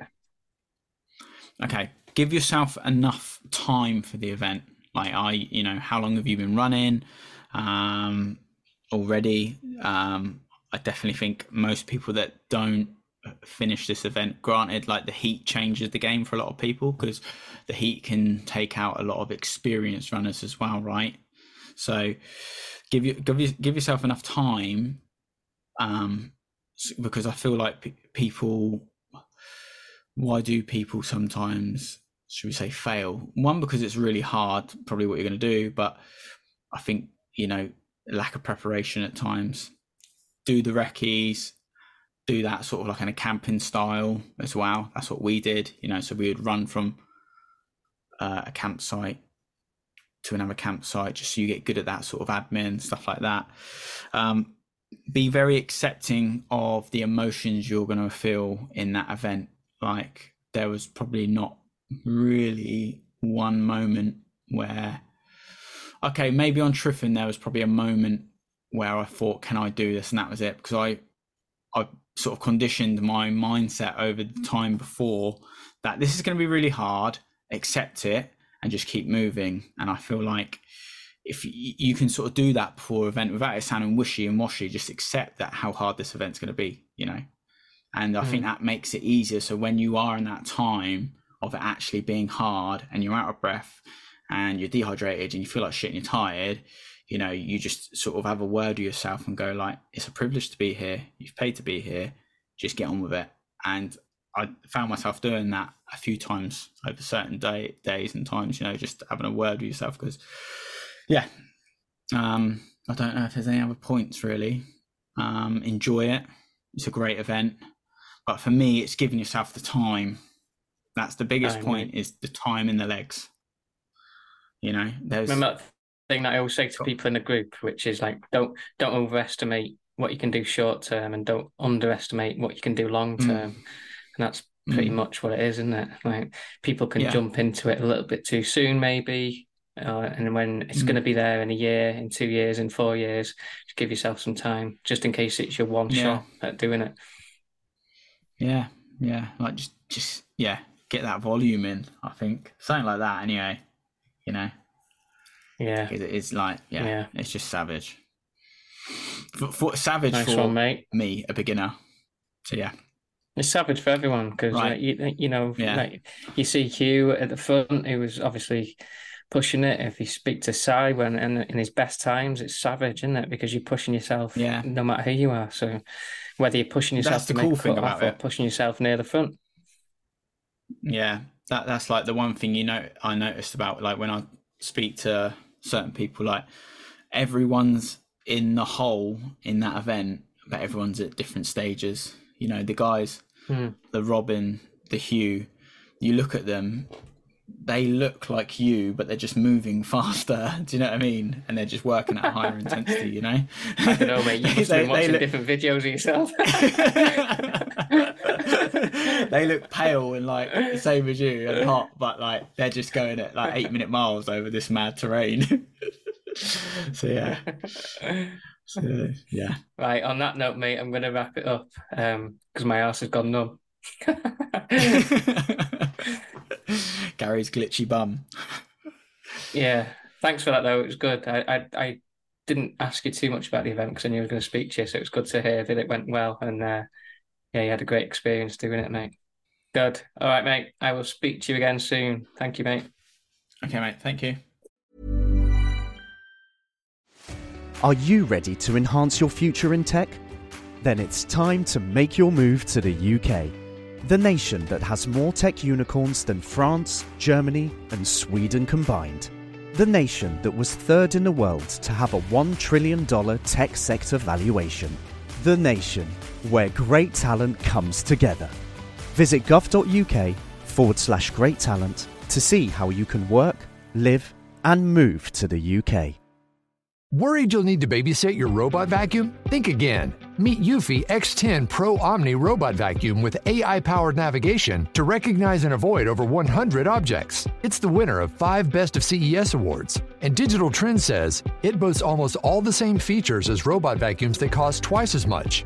okay give yourself enough time for the event like i you know how long have you been running um already um i definitely think most people that don't finish this event. Granted like the heat changes the game for a lot of people because the heat can take out a lot of experienced runners as well right? So give you give, you, give yourself enough time um because i feel like pe- people why do people sometimes should we say fail? One because it's really hard probably what you're going to do but i think you know lack of preparation at times. Do the recce's do that sort of like in a camping style as well. That's what we did you know so we would run from uh, a campsite to another campsite just so you get good at that sort of admin stuff like that. Um, be very accepting of the emotions you're going to feel in that event. Like there was probably not really one moment where okay maybe on Tryfan there was probably a moment where I thought can I do this? And that was it because I I sort of conditioned my mindset over the time before that this is going to be really hard accept it and just keep moving. And I feel like if you can sort of do that before event without it sounding wishy and washy just accept that how hard this event's going to be you know? And I think mm. that makes it easier. So when you are in that time of it actually being hard and you're out of breath and you're dehydrated and you feel like shit and you're tired, you know, you just sort of have a word with yourself and go like, it's a privilege to be here. You've paid to be here. Just get on with it. And I found myself doing that a few times over certain day days and times, you know, just having a word with yourself because, yeah, um, I don't know if there's any other points really. Um, enjoy it. It's a great event but for me it's giving yourself the time that's the biggest point is the time in the legs you know there's Remember thing that I always say to people in the group, which is like don't don't overestimate what you can do short term and don't underestimate what you can do long Mm. term. And that's pretty Mm. much what it is, isn't it? Like people can Yeah. jump into it a little bit too soon, maybe. Uh, and when it's Mm. going to be there in a year, in two years, in four years, just give yourself some time, just in case it's your one Yeah. shot at doing it. yeah yeah like just just yeah get that volume in i think something like that anyway you know Yeah, 'cause it is like yeah, Yeah. it's just savage for, for savage nice for one, mate. me a beginner so yeah It's savage for everyone because Right. you you know Yeah. like, you see Hugh at the front who was obviously pushing it. If you speak to Cy when in, in his best times, it's savage, isn't it? Because you're pushing yourself, Yeah. no matter who you are. So whether you're pushing yourself That's to the make cool thing about it. pushing yourself near the front. Yeah, that that's like the one thing you know I noticed about like when I speak to certain people, like everyone's in the hole in that event, but everyone's at different stages. You know, the guys, Hmm. the Robin, the Hugh, you look at them, they look like you, but they're just moving faster. Do you know what I mean? And they're just working at a higher intensity. You know? I don't know, mate. You must have They- been watching look- different videos of yourself. they look pale and like the same as you and hot, but like they're just going at like eight minute miles over this mad terrain. so yeah, so, yeah. right. On that note, mate, I'm going to wrap it up because my ass has gone numb. Gary's glitchy bum. Yeah, thanks for that though. It was good. I I, I didn't ask you too much about the event because I knew I was going to speak to you, so it was good to hear that it went well. And uh, yeah, you had a great experience doing it, mate. Good. All right, mate. I will speak to you again soon. Thank you, mate. Okay, mate. Thank you. Are you ready to enhance your future in tech? Then it's time to make your move to the UK, the nation that has more tech unicorns than France, Germany, and Sweden combined. The nation that was third in the world to have a $1 trillion tech sector valuation. The nation where great talent comes together. Visit gov.uk forward slash great talent to see how you can work, live, and move to the UK. Worried you'll need to babysit your robot vacuum? Think again. Meet Eufy X10 Pro Omni Robot Vacuum with AI powered navigation to recognize and avoid over 100 objects. It's the winner of five Best of CES awards. And Digital Trends says it boasts almost all the same features as robot vacuums that cost twice as much.